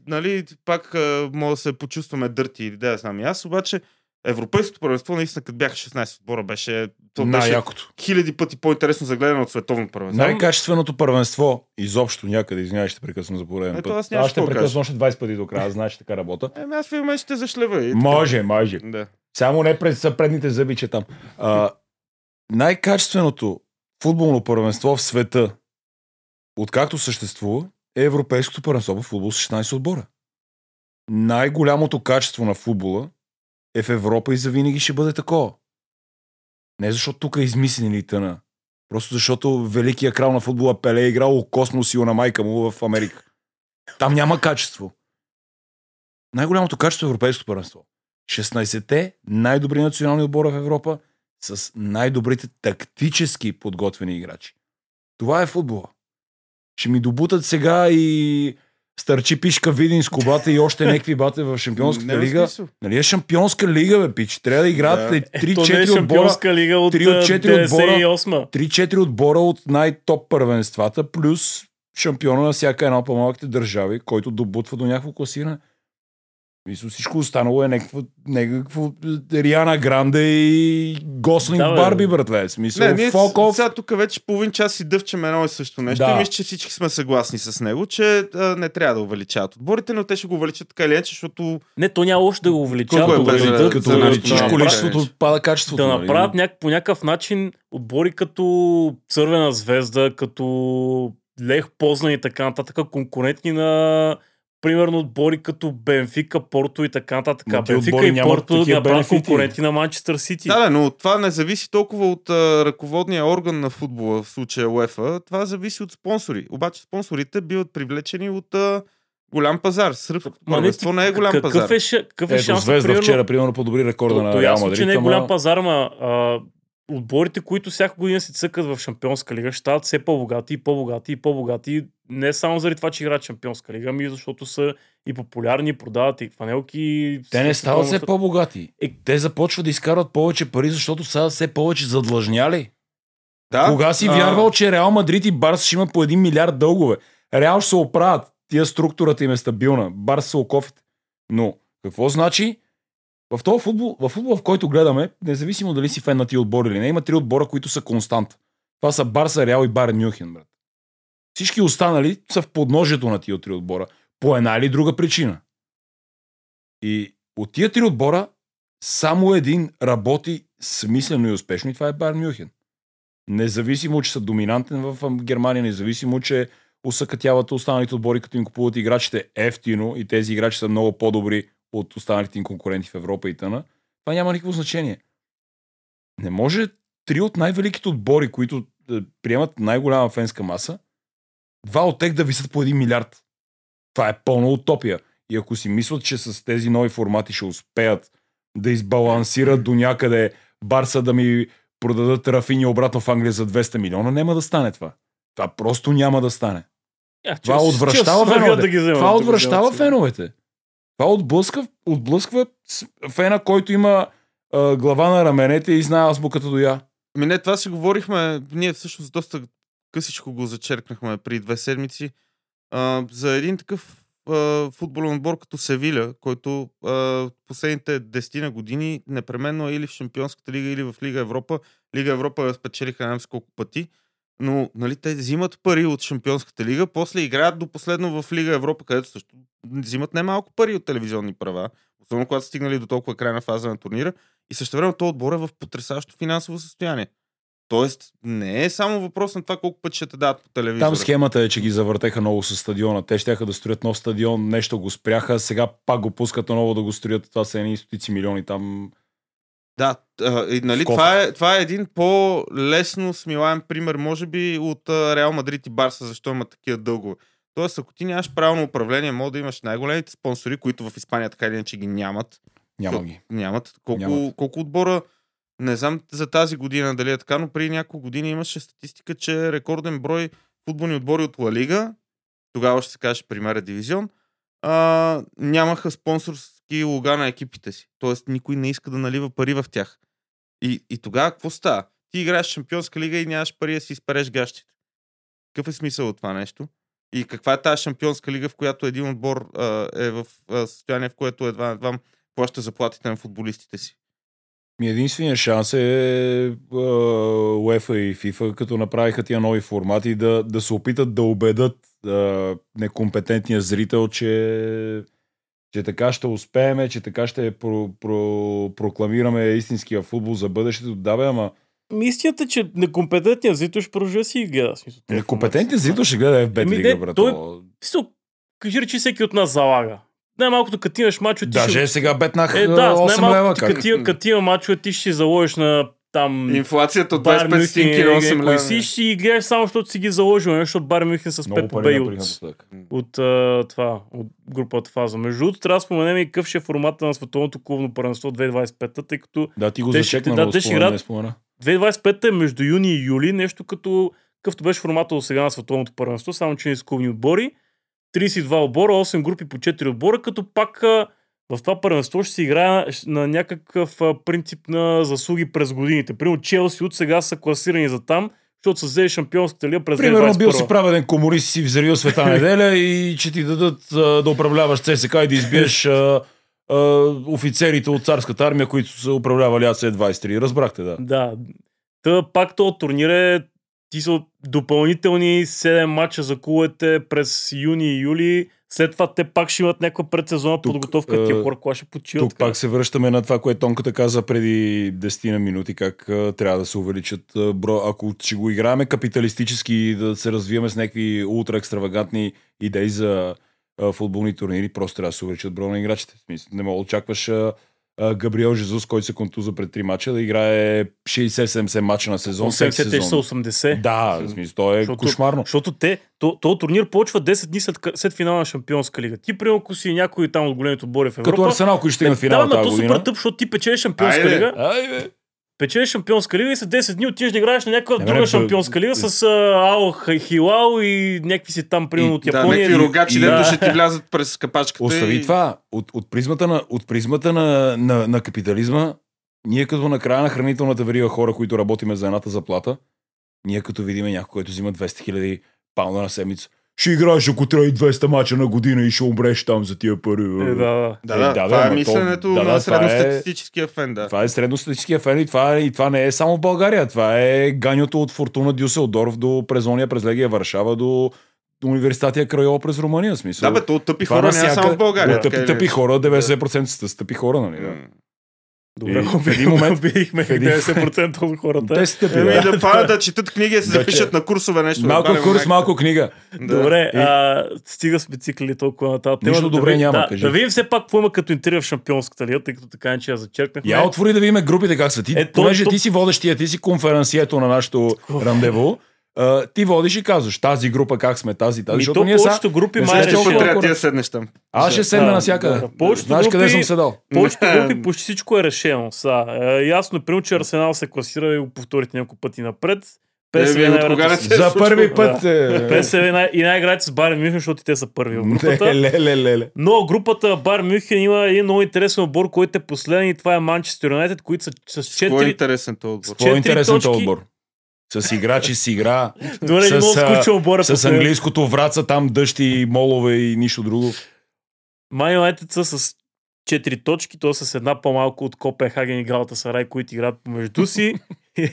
нали, пак а, мога да се почувстваме дърти или да знам и аз, обаче Европейското първенство наистина, като бяха 16 отбора, беше, то беше хиляди пъти по-интересно за гледане от световно първенство. Най-качественото първенство изобщо някъде, извинявай, ще прекъсна за пореден Ето, път. аз нямаше ще прекъсна още 20 пъти до края, знаеш, така работа. Еми аз в един момент ще те зашлева. И така. Може, може. Да. Само не пред предните зъби, че там. А, най-качественото футболно първенство в света, откакто съществува, е Европейското първенство по футбол с 16 отбора. Най-голямото качество на футбола е в Европа и завинаги ще бъде такова. Не защото тук е измислен тъна. Просто защото великият крал на футбола Пеле е играл космос и на майка му в Америка. Там няма качество. Най-голямото качество е Европейското първенство. 16-те най-добри национални отбора в Европа с най-добрите тактически подготвени играчи. Това е футбола. Ще ми добутат сега и Старчи пишка Видин с кобата и още някакви бате в Шампионската Няма лига. Нали е Шампионска лига, бе, пич. Трябва да играят Да. ли Е, то не е 3-4 отбора, шампионска лига от три от четири отбора. 98 3-4 отбора от най-топ първенствата, плюс шампиона на всяка една от по-малките държави, който добутва до някакво класиране. Мисля, всичко останало е някакво, някакво Риана Гранде и Гослинг Да, бе. Барби, братле. Смисъл, Не, ние off. сега тук вече половин час си дъвчем едно и също нещо. Да. И мисля, че всички сме съгласни с него, че а, не трябва да увеличават отборите, но те ще го увеличат така или иначе, защото Не, то няма още да го увеличава. Колко е да без- дадат, Като да- увеличиш да- да- количеството, да- пада качеството. да нали? направят няк... по някакъв начин отбори като Цървена звезда, като Лех Познан и така нататък, конкурентни на примерно отбори като Бенфика, Порто и така нататък. Ма Бенфика и Порто да направят конкуренти на Манчестър Сити. Да, но това не зависи толкова от а, ръководния орган на футбола, в случая УЕФА. Това зависи от спонсори. Обаче спонсорите биват привлечени от а, голям пазар. Сръбското Ма не, първенство не е голям какъв пазар. Е, какъв е Ето, шансът, Звезда примерно, вчера, примерно, подобри рекорда То, на Реал ясно, Мадрид. че не е ама- голям пазар, ама а, отборите, които всяка година си цъкат в Шампионска лига, ще стават все по-богати и по-богати и по-богати. Не само заради това, че играят Шампионска лига, ами защото са и популярни, продават и фанелки. Те не стават все по-богати. Е, те започват да изкарват повече пари, защото са все повече задлъжняли. Да? Кога си А, вярвал, че Реал Мадрид и Барс ще има по 1 милиард дългове? Реал ще се оправят. Тия структурата им е стабилна. Барс се окофят. Но какво значи? В този футбол, в футбол, в който гледаме, независимо дали си фен на тия отбори или не, има три отбора, които са констант. Това са Барса, Реал и Барен Мюнхен, брат. Всички останали са в подножието на тия три отбора. По една или друга причина. И от тия три отбора само един работи смислено и успешно и това е Байерн Мюнхен. Независимо, че са доминантен в Германия, независимо, че усъкътяват останалите отбори, като им купуват играчите ефтино и тези играчи са много по-добри от останалите им конкуренти в Европа и т.н. Това няма никакво значение. Не може три от най-великите отбори, които е, приемат най-голяма фенска маса, два от тях да висят по 1 милиард. Това е пълна утопия. И ако си мислят, че с тези нови формати ще успеят да избалансират до някъде Барса да ми продадат Рафини обратно в Англия за 200 милиона, няма да стане това. Това просто няма да стане. Я, че- Това че отвръщава смъгат феновете. да ги вземат, Това отвръщава феновете. Това отблъсква, отблъсква фена, който има а, глава на раменете и знае азбуката до я. Ми не, това си говорихме, ние всъщност доста късичко го зачеркнахме при две седмици, а, за един такъв а, футболен отбор като Севиля, който а, последните 10 на години непременно е или в Шампионската лига, или в Лига Европа. Лига Европа спечелиха не колко пъти, но нали, те взимат пари от Шампионската лига, после играят до последно в Лига Европа, където също взимат немалко пари от телевизионни права, особено когато са стигнали до толкова крайна фаза на турнира. И също време този отбор е в потрясащо финансово състояние. Тоест, не е само въпрос на това колко пъти ще те дадат по телевизора. Там схемата е, че ги завъртеха много с стадиона. Те ще да строят нов стадион, нещо го спряха, сега пак го пускат отново да го строят. Това са едни стотици милиони там. Да, а, и, нали, това, е, това е един по-лесно смилаем пример, може би, от а, Реал Мадрид и Барса, защо имат такива дългове. Тоест, ако ти нямаш правилно управление, може да имаш най-големите спонсори, които в Испания така или иначе ги нямат. Няма ги. Нямат. Колко, Нямат. колко отбора, не знам за тази година дали е така, но преди няколко години имаше статистика, че рекорден брой футболни отбори от Ла Лига, тогава ще се каже примерен дивизион, а, нямаха спонсор, всички лога на екипите си. Тоест никой не иска да налива пари в тях. И, и тогава какво става? Ти играеш Шампионска лига и нямаш пари да си изпереш гащите. Какъв е смисъл от това нещо? И каква е тази Шампионска лига, в която един отбор а, е в а, състояние, в което едва, едва плаща заплатите на футболистите си? Ми единственият шанс е а, UEFA и FIFA, като направиха тия нови формати, да, да се опитат да убедат а, некомпетентния зрител, че, че така ще успееме, че така ще про, про, прокламираме истинския футбол за бъдещето. Да, бе, ама Ми, Истината е, че некомпетентният зрител ще продължи да си гледа. Смисъл, некомпетентният зрител ще гледа в Бетлига, не, брат. той- Смисъл, кажи речи всеки от нас залага. Най-малкото като имаш мачове, ти Даже ще... сега бетнах Е, е, да, 8 лева. най-малко Как? като, има- като има мачове, ти ще си заложиш на там... Инфлацията от Бар 25 стотинки на 8 Мюнхен, лева. си, ще ги гледаш само, защото си ги заложил, не защото Бар Мюнхен с Много пари Бей от, от, а, това, от групата фаза. Между другото, трябва да споменем и какъв ще е формата на световното клубно първенство 2025, тъй като Да, ти го зачекна, да, те ще спомена, играят- не спомена. 2025 е между юни и юли, нещо като какъвто беше формата до сега на световното първенство, само че не с клубни отбори. 32 отбора, 8 групи по 4 отбора, като пак а, в това първенство ще се играе на някакъв принцип на заслуги през годините. Примерно Челси от сега са класирани за там, защото са взели шампионската лига през Примерно бил си 2021. праведен комунист и си взривил света неделя и че ти дадат да управляваш ЦСК и да избиеш а, а, офицерите от царската армия, които са управлявали АЦ-23. Разбрахте, да. Да. Та пак този турнир е ти са допълнителни 7 мача за клубовете през юни и юли. След това те пак ще имат някаква предсезонна Тук, подготовка. Тия хора кога ще почиват. Тук пак се връщаме на това, което Тонката каза преди 10 на минути, как а, трябва да се увеличат а, бро. Ако ще го играеме капиталистически да се развиваме с някакви ултра екстравагантни идеи за а, футболни турнири, просто трябва да се увеличат броя на играчите. Не мога да очакваш а, Габриел Жезус, който се контуза пред 3 мача, да играе 60-70 мача на сезон. всеки 80 те са сезон. 80. Да, в смисъл, то е Защото- кошмарно. Защото те, то, то турнир почва 10 дни след, след финала на Шампионска лига. Ти, примерно, ако си някой там от големите отбори в Европа. Като Арсенал, които ще стигнат да, финала то тази супер година. тъп, защото ти печелиш Шампионска Айде. лига. Ай, бе. Печелиш Шампионска лига и след 10 дни отиваш да играеш на някаква Не, друга бе, Шампионска лига с а, Ао Хилал и някакви си там, примерно от Да, Япония. някакви рогачи, и- дето да. ще ти влязат през капачката. Остави и... това. От, от призмата, на, от призмата на, на, на капитализма, ние като на края на хранителната верига хора, които работиме за едната заплата, ние като видим някой, който взима 200 хиляди паунда на седмица, ще играеш ако трябва и 200 мача на година и ще умреш там за тия пари. Е, да, да. Да, Е, да, да, това е мисленето то- да, на е- средностатистическия фен, да. Това е средностатическия фен и това, и това не е само в България. Това е ганьото от Фортуна Дюселдорф до Презония през Легия Варшава до университетия Крайола през Румъния. Смисъл. Да, бе, то тъпи Това хора не е само в България. Тъпи, тъпи хора, 90% са тъпи хора, нали? Да. Добре, И в един момент- убихме в един- 90% от хората. Те са тъпи, Еми да. да падат да четат книги, да се Да, запишат на курсове нещо. Малко да, курс, малко книга. Да. Добре, И- а, стига сме цикли толкова на тази тема. Нищо добре да, няма, да, кажи. да видим все пак какво има като интервю в Шампионската лига, тъй като така не че я зачеркнахме. Я отвори да видим групите как са. Ти, Е, понеже то- ти си водещия, ти си конференцието на нашото рандево, а, ти водиш и казваш тази група как сме, тази, тази, Ми, защото то ние са... повечето групи май решено. трябва да седнеш там? Аз ще седна Да, навсякъде. да. Повечето Знаеш къде групи- съм седал? Повечето групи почти всичко е решено. Са, е, ясно е, примерно, че Арсенал се класира и го повторите няколко пъти напред. Е, ПСВ най-вероятно кога не се е За първи път. е. ПСВ най- и най-играете с Байерн Мюнхен, защото те са първи в групата. Ле, ле, ле, ле. Но групата Бар Мюнхен има един много интересен отбор, който е последен и това е Манчестър Юнайтед, които са с Кой е 4... интересен този отбор? Четири По-интересен този точки. отбор. С играчи, с игра, Добре, с, много а, скучен отбор е с последен. английското враца, там дъжд и молове и нищо друго. Ман Юнайтед са с 4 точки, то с една по-малко от Копенхаген и Галата Сарай, които играят помежду си. и,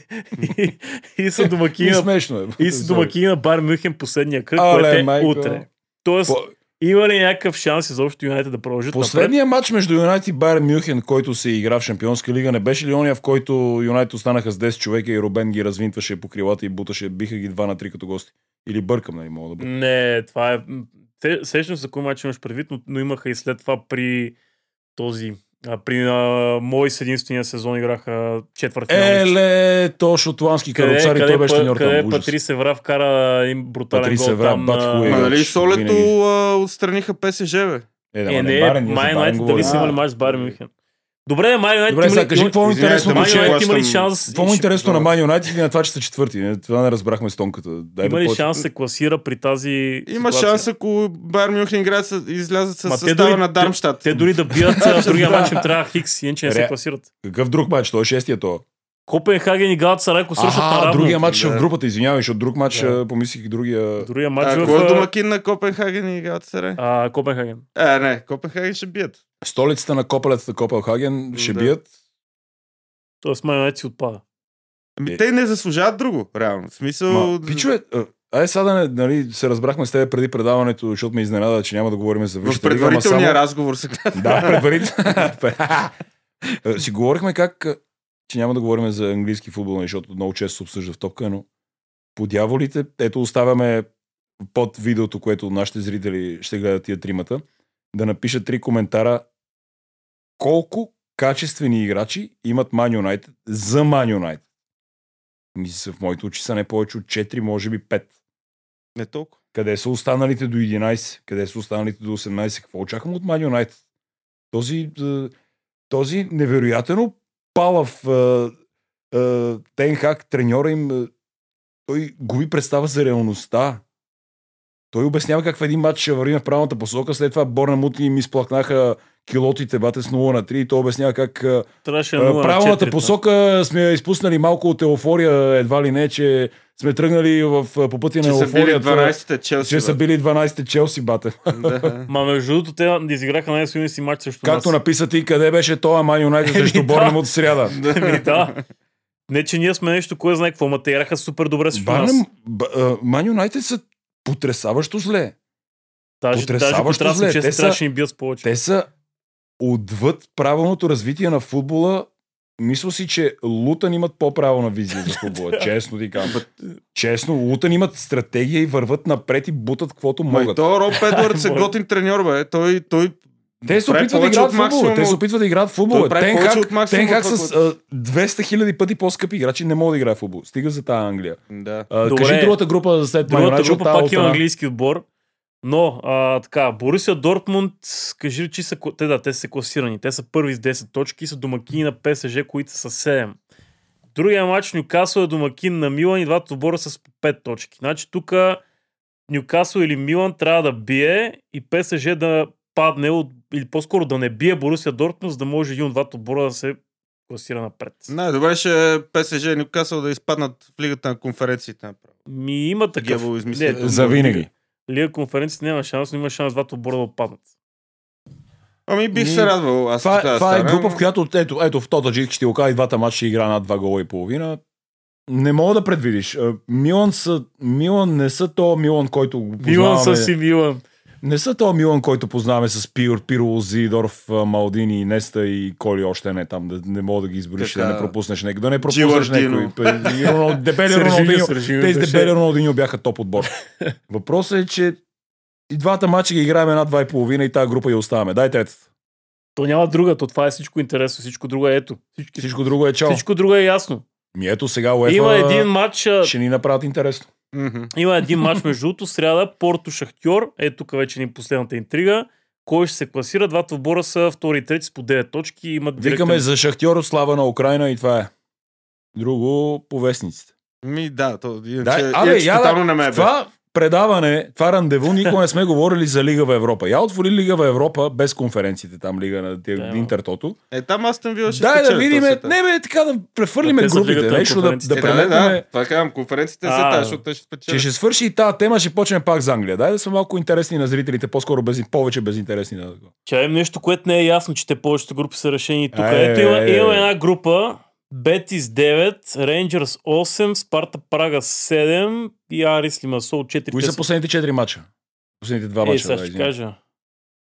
и, и са И домакини на смешно е. И си домакини на Бар Мюнхен последния кръг, Але, което е майко. утре. Тоест, По- има ли някакъв шанс изобщо Юнайтед да продължат напред? Последният матч между Юнайтед и Байер Мюнхен, който се игра в Шампионска лига, не беше ли ония, в който Юнайтед останаха с 10 човека и Робен ги развинтваше по крилата и буташе, биха ги 2 на 3 като гости? Или бъркам, нали мога да бъда. Не, това е... Се- Сещам се за кой мач имаш предвид, но, но имаха и след това при този... А, при а, мой с единствения сезон играха четвърт Еле, то шотландски каруцар и той беше треньор къде там. Ужас. Патри Севра вкара един брутален Патри гол Севра, там бат. Ма нали винаги. Солето а, отстраниха ПСЖ, бе? Е, да, Е, не, Барен, за май Барен говорим. дали са имали А, мач с Байер Мюнхен. Добре, Май Юнайтед Добре, има сега кажи има- какво е интересно, Май Май. Юнайтед има ли шанс? Какво е интересно на Man United и на това, че са четвърти? Не, Това не разбрахме с тонката. Дай Има да ли шанс да се класира при тази Има шанс, ако Байер Мюнхен излязат с състава дори- на Дармштадт. Те дори да бият другия матч им трябва Хикс, иначе не се класират. Какъв друг матч? Той е шестия то. Копенхаген и Галат Сарай, ако свършат А, другия матч Да. в групата, извинявай, защото друг матч Да. помислих другия... Другия А, матч какво е в... домакин на Копенхаген и Галатасарай? А, Копенхаген. Е, не, Копенхаген ще бият. Столицата на копелецата Копелхаген ще Да. бият. Тоест Май Юнайтед си отпада. Ами, Е. те не заслужават друго, реално. В смисъл... Ма, пичове, а, ай сега да не, нали, се разбрахме с теб преди предаването, защото ме изненада, че няма да говорим за в Висшата лига, ама предварителния само... разговор се казва. Да, предварително. Е, си говорихме как, че няма да говорим за английски футбол, защото много често се обсъжда в топка, но по дяволите, ето оставяме под видеото, което нашите зрители ще гледат тия тримата, да напишат три коментара колко качествени играчи имат Man United за Man United. Мисля, в моите очи са не повече от 4, може би 5. Не толкова. Къде са останалите до 11? Къде са останалите до 18? Какво очаквам от Man United? Този, е, този невероятно палав Тенхак, треньора им, той губи представа за реалността. Той обяснява как в един матч ще вървим в правилната посока, след това Борнамут им изплакнаха килотите бате с 0 на 3 и той обяснява как Трябваше а, на 0 на правилната 4, посока сме я изпуснали малко от еуфория, едва ли не, че сме тръгнали в, по пътя на еуфорията. 12-те Челси. Че са били 12-те Челси, бате. Да. Ма между другото, те изиграха най-силния си матч срещу Както нас. написа ти, къде беше това United Еми, срещу да. В сряда? Да. Не, че ние сме нещо, кой знае какво, ма те играха супер добре срещу нас. Барнем, а, Man United са потресаващо зле. Даже, даже потресаващо ако трябва да зле. Те чест, са- ни бият с повече. Те са отвъд правилното развитие на футбола. Мисля си, че Лутън имат по-правилна визия за футбола. Честно ти казвам. Честно, Лутън имат стратегия и върват напред и бутат каквото могат. то Роб Едвардс е готин треньор, бе. Той, той Те се опитват да играят футбол. Те се опитват да играят в футбол. Тенхак от с това, а, 200 хиляди пъти по-скъпи играчи не могат да играят в футбол. Стига за тази Англия. Да. Добре. кажи другата група след Man Другата група пак има английски отбор. Но, а, така, Борусия Дортмунд, кажи, че са, те, да, те са класирани. Те са първи с 10 точки и са домакини на ПСЖ, които са с 7. Другия матч Нюкасъл е домакин на Милан и двата отбора са с по 5 точки. Значи тук Нюкасъл или Милан трябва да бие и ПСЖ да падне от, или по-скоро да не бие Борусия Дортмунд, за да може един от двата отбора да се класира напред. Най-добре ще е ПСЖ и Нюкасъл да изпаднат в лигата на конференциите. направо. Ми има такъв. Измисли. Не, За винаги. Лига конференцията няма шанс, но има шанс двата отбора да отпаднат. Ами бих Ми, се радвал. Аз Това, така да това е група, в която, ето, ето в Тотаджик ще ти го кажа, и двата матча ще игра над два гола и половина. Не мога да предвидиш. А, Милан, са, Милан не са то Милан, който го Милан познаваме. са си Милан. Не са то Милан, който познаваме с Пиор, Пиро, Зидорф, Малдини, Неста и Коли още не там. Да, не мога да ги избориш, Така. да не пропуснеш някой. Да не пропуснеш някой. Дебели Роналдиньо. Сержиньо Те с беше- Дебели Роналдиньо бяха топ отбор. Въпросът е, че и двата мача ги играем една, два и половина и тази група я оставаме. Дайте ето. То няма друга, то това е всичко интересно, всичко друго е ето. Всичко, Всичко друго е чао. всичко друго е ясно. Ми ето сега UEFA Има един матч, ще ни направят интересно. Мгм. има един матч между другото, сряда, Порто Шахтьор, е тук вече ни последната интрига. Кой ще се класира? Двата отбора са втори и трети с по 9 точки. Имат Викаме директен- за Шахтьор слава на Украина и това е. Друго по вестниците. Ми да, то иначе, Да, абе, иначе я тотално да, не ме бе. това предаване, това рандеву, никога не сме говорили за Лига в Европа. Я отвори Лига в Европа без конференциите там, Лига на тия Да. Интертото. Е, там Астън Вила ще Дай да видим, не бе, така да префърлиме А те са в групите, Лигата на нещо да, да конференциите. Е, да, да, да, това казвам, конференцията се А, тази, защото те ще Че спечелят. ще свърши и тази тема, ще почнем пак за Англия. Дай да сме малко интересни на зрителите, по-скоро без, повече безинтересни. На... Чай им нещо, което не е ясно, че те повечето групи са решени тук. Е, Ето има, е, е. има една група, Бетис 9, Рейнджърс 8, Спарта Прага 7 и Арис Лимасол 4. Кои са последните четири мача? Последните два Е, мача. сега да, ще извинявай. кажа.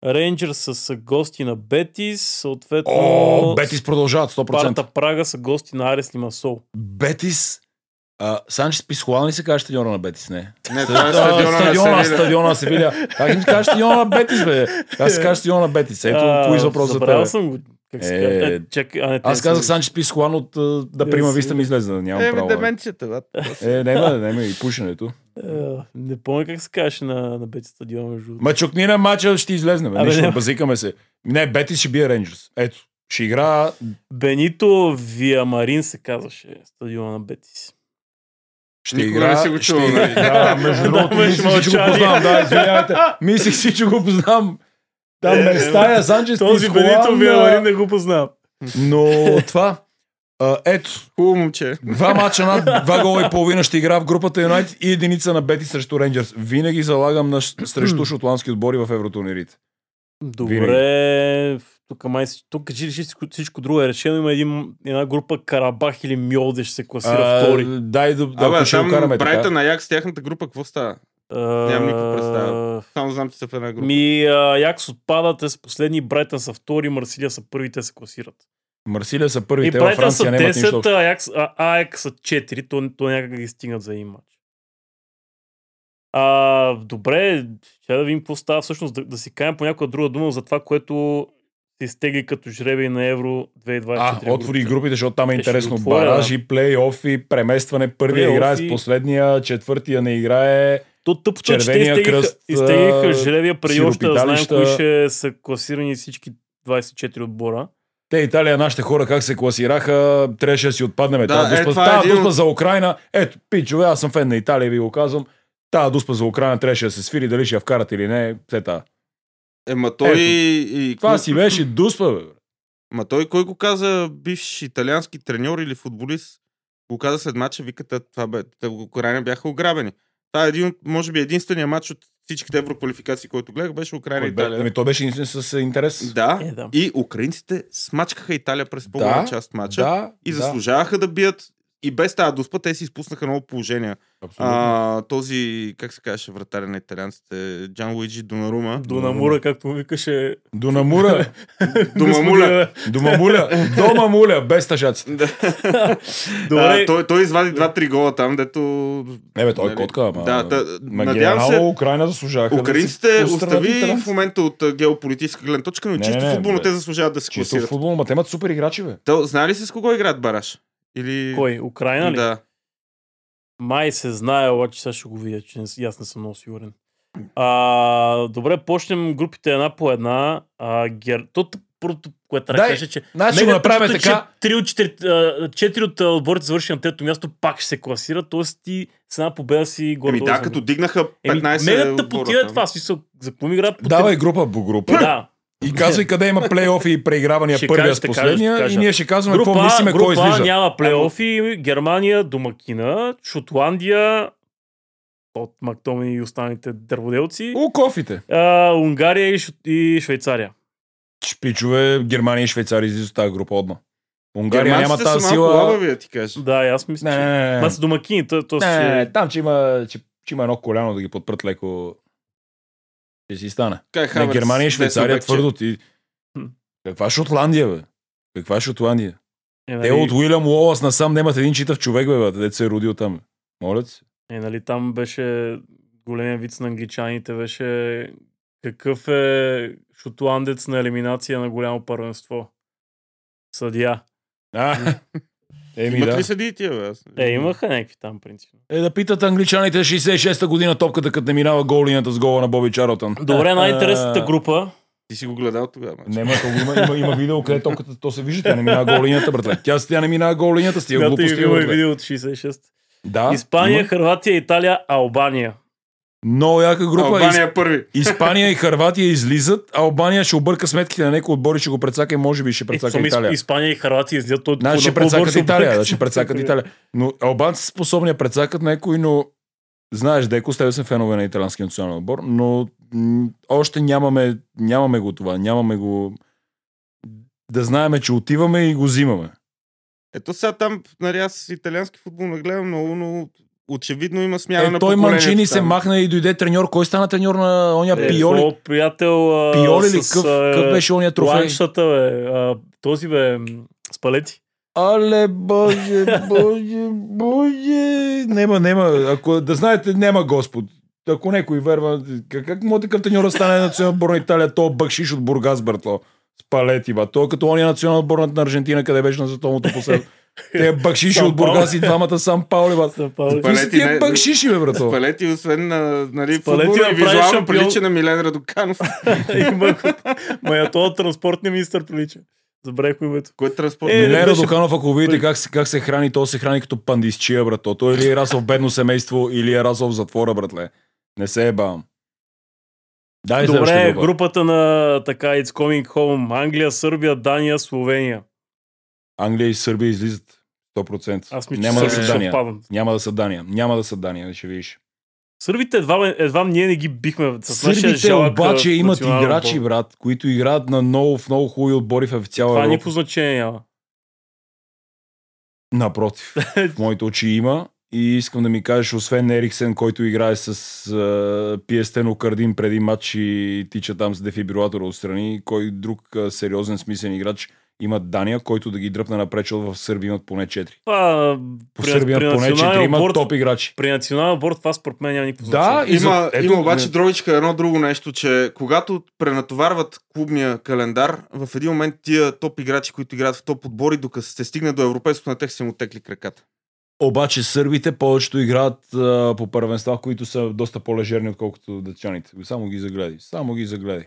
Рейнджърс са, са гости на Бетис, съответно... О, Бетис продължават 100%. Спарта Прага са гости на Арес Лимасол. Бетис. А, Санчес Писхуан ли се каже стадиона на Бетис? Не. Не, това е А, стадиона на стадиона, стадиона на Севиля. Как им кажеш стадиона на Бетис, бе? Как се каже стадиона на Бетис? Ето, кои въпрос за тебе? съм го. Как се Е, казва? Е, чакай, а, не, Аз казах Санчес Писхуан от да прима виста ми излезе, нямам Е, право. бе. деменцията, бе. Е, няма, няма и пушенето. Е, Не помня как се казваше на, на Бетис стадиона между. Ма чукни на матча ще излезне, бе. Нищо, базикаме се. Не, Бетис ще бие Рейнджерс. Ето. Ще игра... Бенито Виамарин се казваше стадиона на Бетис. Ще Никога игра... не си го ще чувал, игра- нали? Да, между другото, Да, мислих, си, че го познавам. Да, извинявайте. Мислих си, че го познавам. Там Е, ме стая, Санчес Този Бенито а, Виамарин не го познавам. Но това... а, ето, Хубаво момче. Два мача над два гола и половина ще игра в групата Юнайтед и единица на Бети срещу Рейнджерс. Винаги залагам на, срещу шотландски отбори в евротурнирите. Добре, тук май си- тук кажи ли всичко, всичко друго е решено. Има един, една група Карабах или Мьолде ще се класира втори. дай да, да Абе, ако ще го там караме така. Брайтън на Як с тяхната група, какво става? Нямам никаква представа. Само знам, че са в една група. Ми, а, Якс отпадат, те са последни, Брайтън са втори, Марсилия са първи, те се класират. Марсилия са И първите във Брайтън са Франция, нямат нищо 10, а Аякс, а, АЕК са 4, то, то някак ги стигнат за един матч. А, добре, ще да видим какво става всъщност, да, да си кажем по някоя друга дума за това, което се изтегли като жребий на Евро 2024. А, отвори групата. групите, защото там е Те интересно. отворя, Баражи, плей-офи, преместване. Първия играе с последния, четвъртия не играе. То тъпото че те изтеглиха, изтеглиха а, жребия преди още да знаем кои ще са класирани всички 24 отбора. Те Италия, нашите хора как се класираха, трябваше да си отпаднем. Да, Тази е, дуспа, това е тази един дуспа за Украина, ето, пичове, аз съм фен на Италия, ви го казвам. Тази дуспа за Украина трябваше да се свири, дали ще я вкарат или не, все та. Ема той Ето. и... Това си беше дуспа, бе. Ма той кой го каза, бивш италиански треньор или футболист? Го каза след мача, викате, това бе, Украина бяха ограбени. Това е един, може би единствения матч от всичките евроквалификации, който гледах, беше Украина и Италия. Ами, то беше наистина с интерес. Да, Е, да. и украинците смачкаха Италия през по-голяма част от матча да, и да, заслужаваха да бият. И без тази дуспа те си изпуснаха много положения. абсолютно. А, този, как се казваше, вратаря на италианците, Джан Луиджи Донарума. Донамура, както му викаше. До намура, Домамуля. до мамуля, до мамуля, без тъжаците. Да. Добре, А, той, той извади два-три гола там, дето... Не бе, той е Нали? котка, ама... Да, та, Ма надявам се, Украина заслужаваха. украинците да си остави в момента от геополитическа гледна точка, но Не, чисто футболно те заслужават да се Чисто класират. футбол, ма те имат супер играчи, бе. Знае ли се с кого играят Бараш? Или... кой? Украина ли? Да. Май се знае, обаче сега ще го видя, че не, аз не съм много сигурен. А, добре, почнем групите една по една. А, гер... То, т- първото, което Дай, кажа, че Значи ще го направим тъпото е, така. че Три от четири, а, четири от а, отборите завърши на трето място, пак ще се класират, т.е. ти с една победа си горе. Еми да, като дигнаха 15 Мега отбора тъпотия е това, смисъл, за какво ми играят Давай група по група. Да. И казвай къде има плейофи и преигравания Ще първия кажа, с кажа, последния. ще кажа. И ние ще казваме какво Група, мислиме, група кой А излиза. няма плейофи, Германия, домакина, Шотландия, от Мактомини и останалите дърводелци, У, кофите. а, Унгария и, Ш- и Швейцария. Шпичове, Германия и Швейцария излизат от тази група отма. Унгария няма тази са сила. лабави, да ти кажа. Да, аз мисля, Не, че... не, не, не. Ма с домакини, то, то Не, ще... не, там, че има, че, че има едно коляно да ги подпрат леко. Ще си стане. Кай, Не, Хаверц, Германия и Швейцария твърдо ти. Каква Шотландия, бе? Каква Шотландия? Е, Те нали, от Уилям Уолас насам нямат един читав човек, бе, бе, се е родил там. Моля се. е, нали, там беше големия виц на англичаните, беше какъв е шотландец на елиминация на голямо първенство. Съдия. А, Еми Имат да. ли съдии тия, бе? Аз- Е, имаха някакви там, принципно. Е да питат англичаните 66-та година топката, като не минава гол линията с гола на Боби Чарлтън. Добре, най-интересната А, група. Ти си го гледал тогава. Нема, то има, има, има видео, къде топката, то се вижда, тя не минава гол линията, братле. Тя, тя не минава гол линията, с тия Когато и глупости. има видео от 66. Да, Испания, има. Хърватия, Италия, Албания. Много яка група. Албания е първи. Из... Испания и Харватия излизат, а Албания ще обърка сметките на някои отбори, ще го прецака и може би ще Е, прецака сами Италия. Испания и Хърватия излизат от Значи ще прецакат Италия, да ще прецакат Италия. Но албанци са способни да прецакат някой, но знаеш, Деко, с тебе съм фенове на италиански национален отбор, но м- още нямаме, нямаме го това, нямаме го да знаеме, че отиваме и го взимаме. Ето сега там, нали, аз италиански футбол не гледам много, но очевидно има смяна Е, на той Манчини се махна и дойде треньор. Кой стана треньор на оня Е, Пиоли? твой приятел Пиоли ли? Къв, къв беше ония трофей? Ланчата, бе. А, този бе, м, с палети. Але, боже, боже, боже. Нема, нема. Ако да знаете, няма Господ. Ако някой верва, как, как може такъв треньор да стане национален отбор на Италия, то бъкшиш от Бургас, братло. С палети, ба. То е като ония национален отбор на Аржентина, къде беше на световното посел. Те бъкшиши Сан от Бургас и двамата сам Паули, ба. Са Паули. Какви са Палети не- тия бъкшиши, бе, брато? Спалети, освен на нали, и направи визуално шампион. прилича на Милен Радоканов. Го- Ма я това транспортния министър прилича. Забравих името. Кой транспорт? Е, Е, не, беше- Радоканов, ако видите как, се- как се храни, то се храни като пандисчия, брато. Той или е расъл в бедно семейство, или е расъл в затвора, братле. Не се е бавам. Дай Добре, групата на така It's Coming Home. Англия, Сърбия, Дания, Словения. Англия и Сърбия излизат. 100%. Аз мисля, Няма да са Дания. Няма да са Дания. Няма да са Дания, ще видиш. Сърбите едва, едва ние не ги бихме с Сърбите жалък обаче имат играчи, отбор. брат, които играят на много, в много хубави отбори в цяла Това Европа. никакво значение няма. Напротив, в моите очи има. И искам да ми кажеш, освен Ериксен, който играе с uh, Пиестено Кардин преди матч и тича там с дефибрилатора отстрани, кой друг uh, сериозен смислен играч има Дания, който да ги дръпне напред, защото в Сърбия имат поне 4. Това, По при, Сърбия при имат поне 4 националния имат топ играчи. при националния отбор това според мен няма никакво Да, значение. Има, ето, има обаче не. дровичка едно друго нещо, че когато пренатоварват клубния календар, в един момент тия топ играчи, които играят в топ отбори, докато се стигне до европейско, на тях си му текли краката. Обаче сърбите повечето играят uh, по първенства, които са доста по-лежерни, отколкото дъчаните. Само ги загледай. Само ги загледай.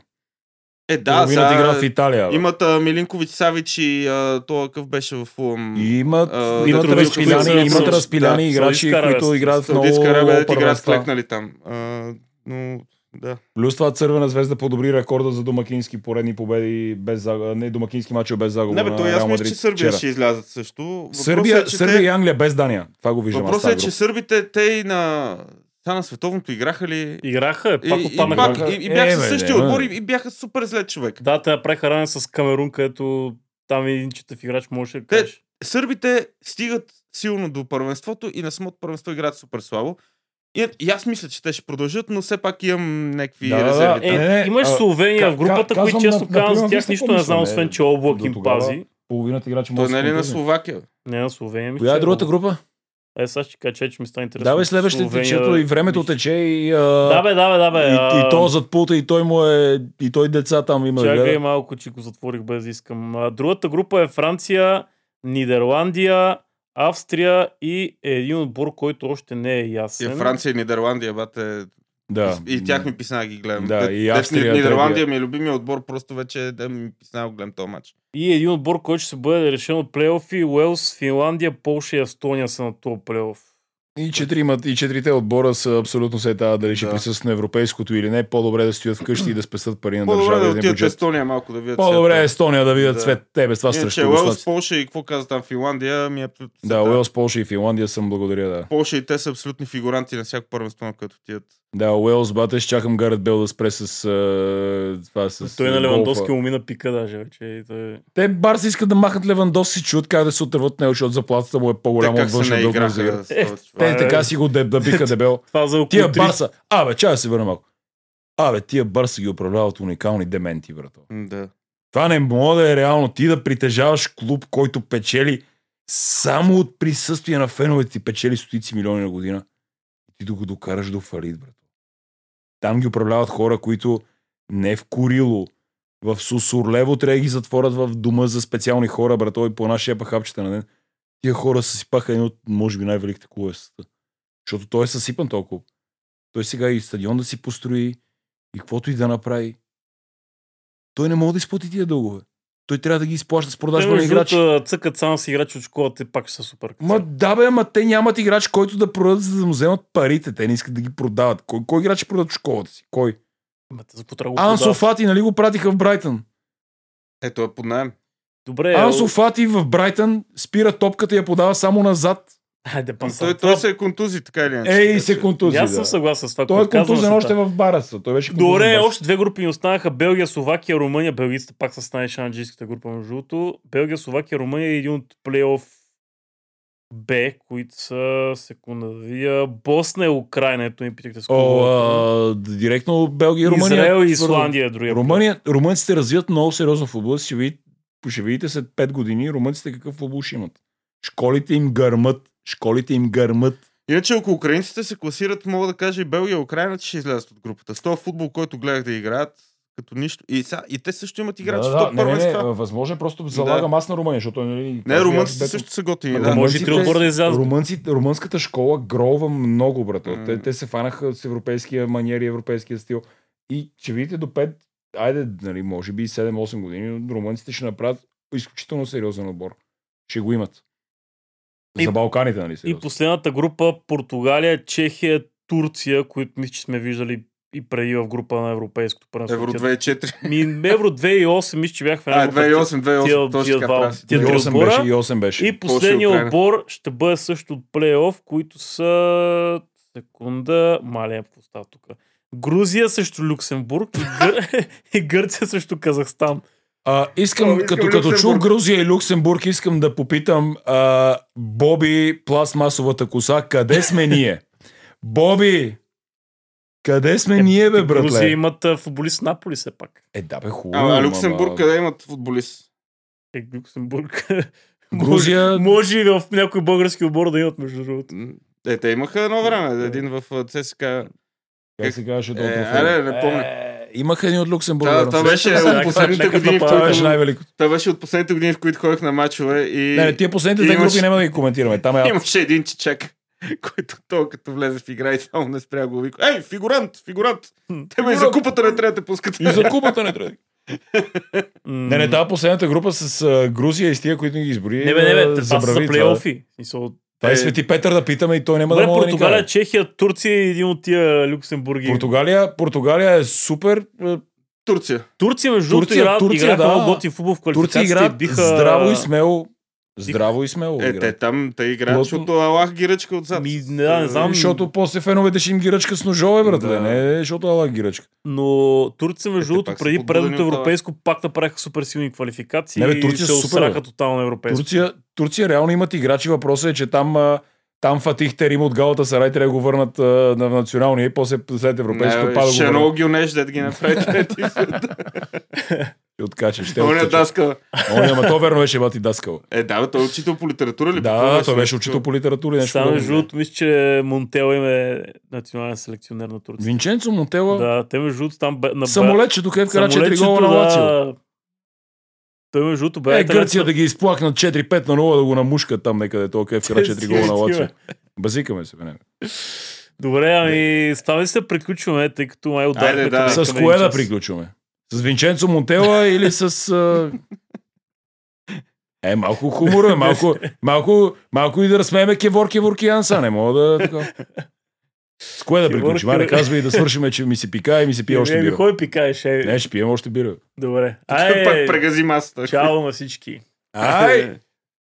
Е, да, Половината сега играят в Италия. бе. имат а, Милинкович Савич и а, той какъв беше в Фулъм. И имат, А, имат разпиляни, са- имат да, разпиляни играчи, Саудитска които играят в много Саудитска да играят клекнали там. А, но, да. Плюс това Цървена звезда подобри рекорда за домакински поредни победи без загуба. Не, домакински мачове без загуба. Не, бе, той аз мисля, че Сърбия вчера. ще излязат също. Въпросът Сърбия, е, Сърбия те- и Англия без Дания. Това го виждам. Въпросът е, че сърбите, те и на... Та на световното играха ли? Играха, е, И, пак и, отпаднаха. пак, и, и Е, бяха бе, със същия отбор и, и бяха супер зле човек. Да, те направиха равен с Камерун, където там един читав играч може да кажеш. Сърбите стигат силно до първенството и на самото първенство играят супер слабо. И, и аз мисля, че те ще продължат, но все пак имам някакви Да, да, резерви. да. Е, Не, имаш Словения в групата, ка- които често казвам за тях нищо не знам, освен че облак им пази. Половината играчи може не е ли на. Словакия? Не на Словения. Коя е че другата група? Е, сега ще кажа, че ми стане интересно. Да, бе, следващите, Словения чето да- и времето тече и... а, Да, бе, да, бе, да, бе. И, а, и то зад пулта, и той му е... И той деца там има да Чакай гледа. малко, че го затворих без да искам. А, Другата група е Франция, Нидерландия, Австрия и един отбор, който още не е И ясен. Франция и Нидерландия, бате. Да. И, и тях ми писна ги гледам. Да, Дет- и Австрия, Нидерландия ми е любимия отбор, просто вече да ми писна го гледам този матч. И един отбор, който ще се бъде решен от плейофи. Уелс, Финландия, Полша и Естония са на този плейоф. И, четиримат, и четирите отбора са абсолютно се тази дали ще Да. присъстват на европейското или не. По-добре да стоят вкъщи и да спестят пари на По-добре да държавния отидат в бюджет. Естония малко да видят. По-добре е света. Естония да видят Да. цвет. Те без това срещу Уелс. Полша и какво каза там Финландия, ми е Да. Уелс, Полша и Финландия съм благодаря, да. Полша и те са абсолютни фигуранти на всяко първенство, на което отидат. Да, Уелс, бате, ще чакам Гарет Бел да спре с а, това с Той на. Левандовски му мина пика даже. И той... Те Барс искат да махат Левандовски, чуят как да се отърват него, защото заплатата му е по-голяма от не дълг на човек. Те е- така си го деб, да биха дебел. Това за около Тия 30 Барса, абе, чай да се върна малко. Абе, тия Барса ги управляват уникални дементи, брато. Да. Това не може да е реално. Ти да притежаваш клуб, който печели само от присъствие на феновете ти печели стотици милиони на година. И ти да го докараш до фалит, брато. Там ги управляват хора, които не в Курило, в Сусурлево трябва да ги затворят в дома за специални хора, брато, и по нашия хапчета на ден. Тия хора съсипаха един от, може би, най-великите клубове. Защото той е съсипан толкова. Той сега и стадион да си построи, и каквото и да направи. Той не може да изплати тия дългове. Той трябва да ги изплаща с продажба на играчи. Другото, цъкат само с играчи от школата и пак ще са супер. Ма да бе, ама те нямат играч, който да продадат, за да му вземат парите. Те не искат да ги продават. Кой, кой играч ще продадат в школата си? Кой? Да Ансо? Фати, нали го пратиха в Брайтън? Ето е под найем. Добре, Ансо Фати в Брайтън спира топката и я подава само назад. Хайде, па, Той, той се е контузи, така или иначе. Ей, се контузи. Аз съм съгласен с това. Той е контузен още в Бараса. Той беше Добре, още две групи ни останаха. Белгия, Словакия, Румъния. Белгийците пак са с най-шанджийската група между другото. Белгия, Словакия, Румъния и един от плейоф Б, които са секунда да видя. Босна и Украина. Ето ми питахте с О, директно Белгия и Румъния. Израел и Исландия е другия. Румъния, румънците развиват много сериозно футбол. Ще видите, ще видите след 5 години румънците какъв футбол ще имат. Школите им гърмат. Школите им гърмат. Иначе, ако украинците се класират, мога да кажа и Белгия и Украина, че ще излязат от групата. С този футбол, който гледах да играят, като нищо. И, са, и те също имат играчи да, в да, топ не, не, възможно е просто залагам аз на Румъния, защото нали, Не, румънците също са готини, да. Може и три Румънците- отбора да излязат. Румънците, румънската школа гролва много, брато. М. Те, те се фанаха с европейския маниер и европейския стил. И ще видите до 5, айде, нали, може би 7-8 години, румънците ще направят изключително сериозен отбор. Ще го имат. И- За Балканите, нали? И Сериозно. последната група Португалия, Чехия, Турция, които мисля, че сме виждали и преди в група на Европейското първенство. Евро Тя- 2004. Ми, Евро 2008, мисля, че бях в една А, група. 2008, 2008. Тия- Точно така два- прав си. тия И три 8 отбора. беше, и 8 беше. И последният отбор ще бъде също от плейоф, които са... Секунда, маля, какво става тук? Грузия срещу Люксембург и, Гър... и Гърция срещу Казахстан. А, искам, О, искам като, като чух. Грузия и Люксембург, искам да попитам а, Боби, пластмасовата коса, къде сме ние? Боби, къде сме ние, бе, Грузия братле? имат а, футболист Наполи все пак. Е, да, бе, хубаво. А, а ама- Люксембург къде имат футболист? Е, Люксембург. Грузия- може, и в някой български отбор да имат, между другото. Е, те имаха едно време. Един в ЦСКА. Как се казваше Е, трофей? аре, не помня. Е, Имаха един от Люксембург. Да, това беше от последните години, в които беше най-великото. Това беше от последните години, в които ходих на матчове и Не, не, тия последните две Имаш- групи няма да ги коментираме. Там е имаше един чичак, който то като влезе в игра и само не спря го вика. Ей, фигурант, фигурант! Тебе и за купата не трябва да те пускат. и за купата не трябва. Не, не, тази последната група с Грузия и с тия, които ги изброи. Не, бе, не, бе, това са плейофи. Това е Е, Свети Петър да питаме и той няма Добре, да мога да ни Португалия, каже. Чехия, Турция и един от тия Люксембурги. Португалия, Португалия е супер. а, Турция. Турция, между другото, Турция- играят, Турция, играха да. много готин футбол в Турция квалификациите. играят биха... здраво и смело. Здраво и смело. Е, те там, те играят, Плътно. защото Аллах ги ръчка отзад. Ми, не, да, не знам. Защото после феновете ще им ги ръчка с ножове, братле. Да. Не, защото Ала ги ръчка. Но Турция, между другото, преди предното от това. европейско, пак направиха супер силни квалификации Не, бе, и Турция се са супер, осраха бе. тотално на европейско. Турция, Турция реално имат играчи. Въпросът е, че там, а, там Фатих Терим от Галата Сарай трябва да го върнат а, на националния и после след европейско Не, пада го ще е върнат. много гюнеш, да ги направи трети. Ще откача. Ще Оня откача. даска. Оня, ама то верно беше бати даскал. Е, да, бе, той е учител по литература ли? Да, той беше учител по литература и нещо Само между другото, мисля, че Монтел им е национален селекционер на Турция. Винченцо Монтела, Да, те между другото там бе, на самолетчето, където вкара 4 самолетчето, гола на Лацио. да. Той между другото бе Е, Гърция да ги изплакнат 4-5 на 0, да го намушкат там некъде, то където вкара 4 гола на Лацио. Базикаме се, бе. Добре, ами с това ли се приключваме, тъй като май ударихме да. С кое да приключваме? С Винченцо Монтела или с... а, Е, малко хумор, е, малко, малко, малко и да разсмееме Кевор Кеворкианса, не мога да... Така. С кое да Кевор приключим? Аре, Кевор- казвай да свършиме, че ми се пика и ми се пие още Е, ми бира. Кой пикаеш? Е, Не, ще пием още бира. Добре. Пак Ай, прегази масата. чао на всички. Ай!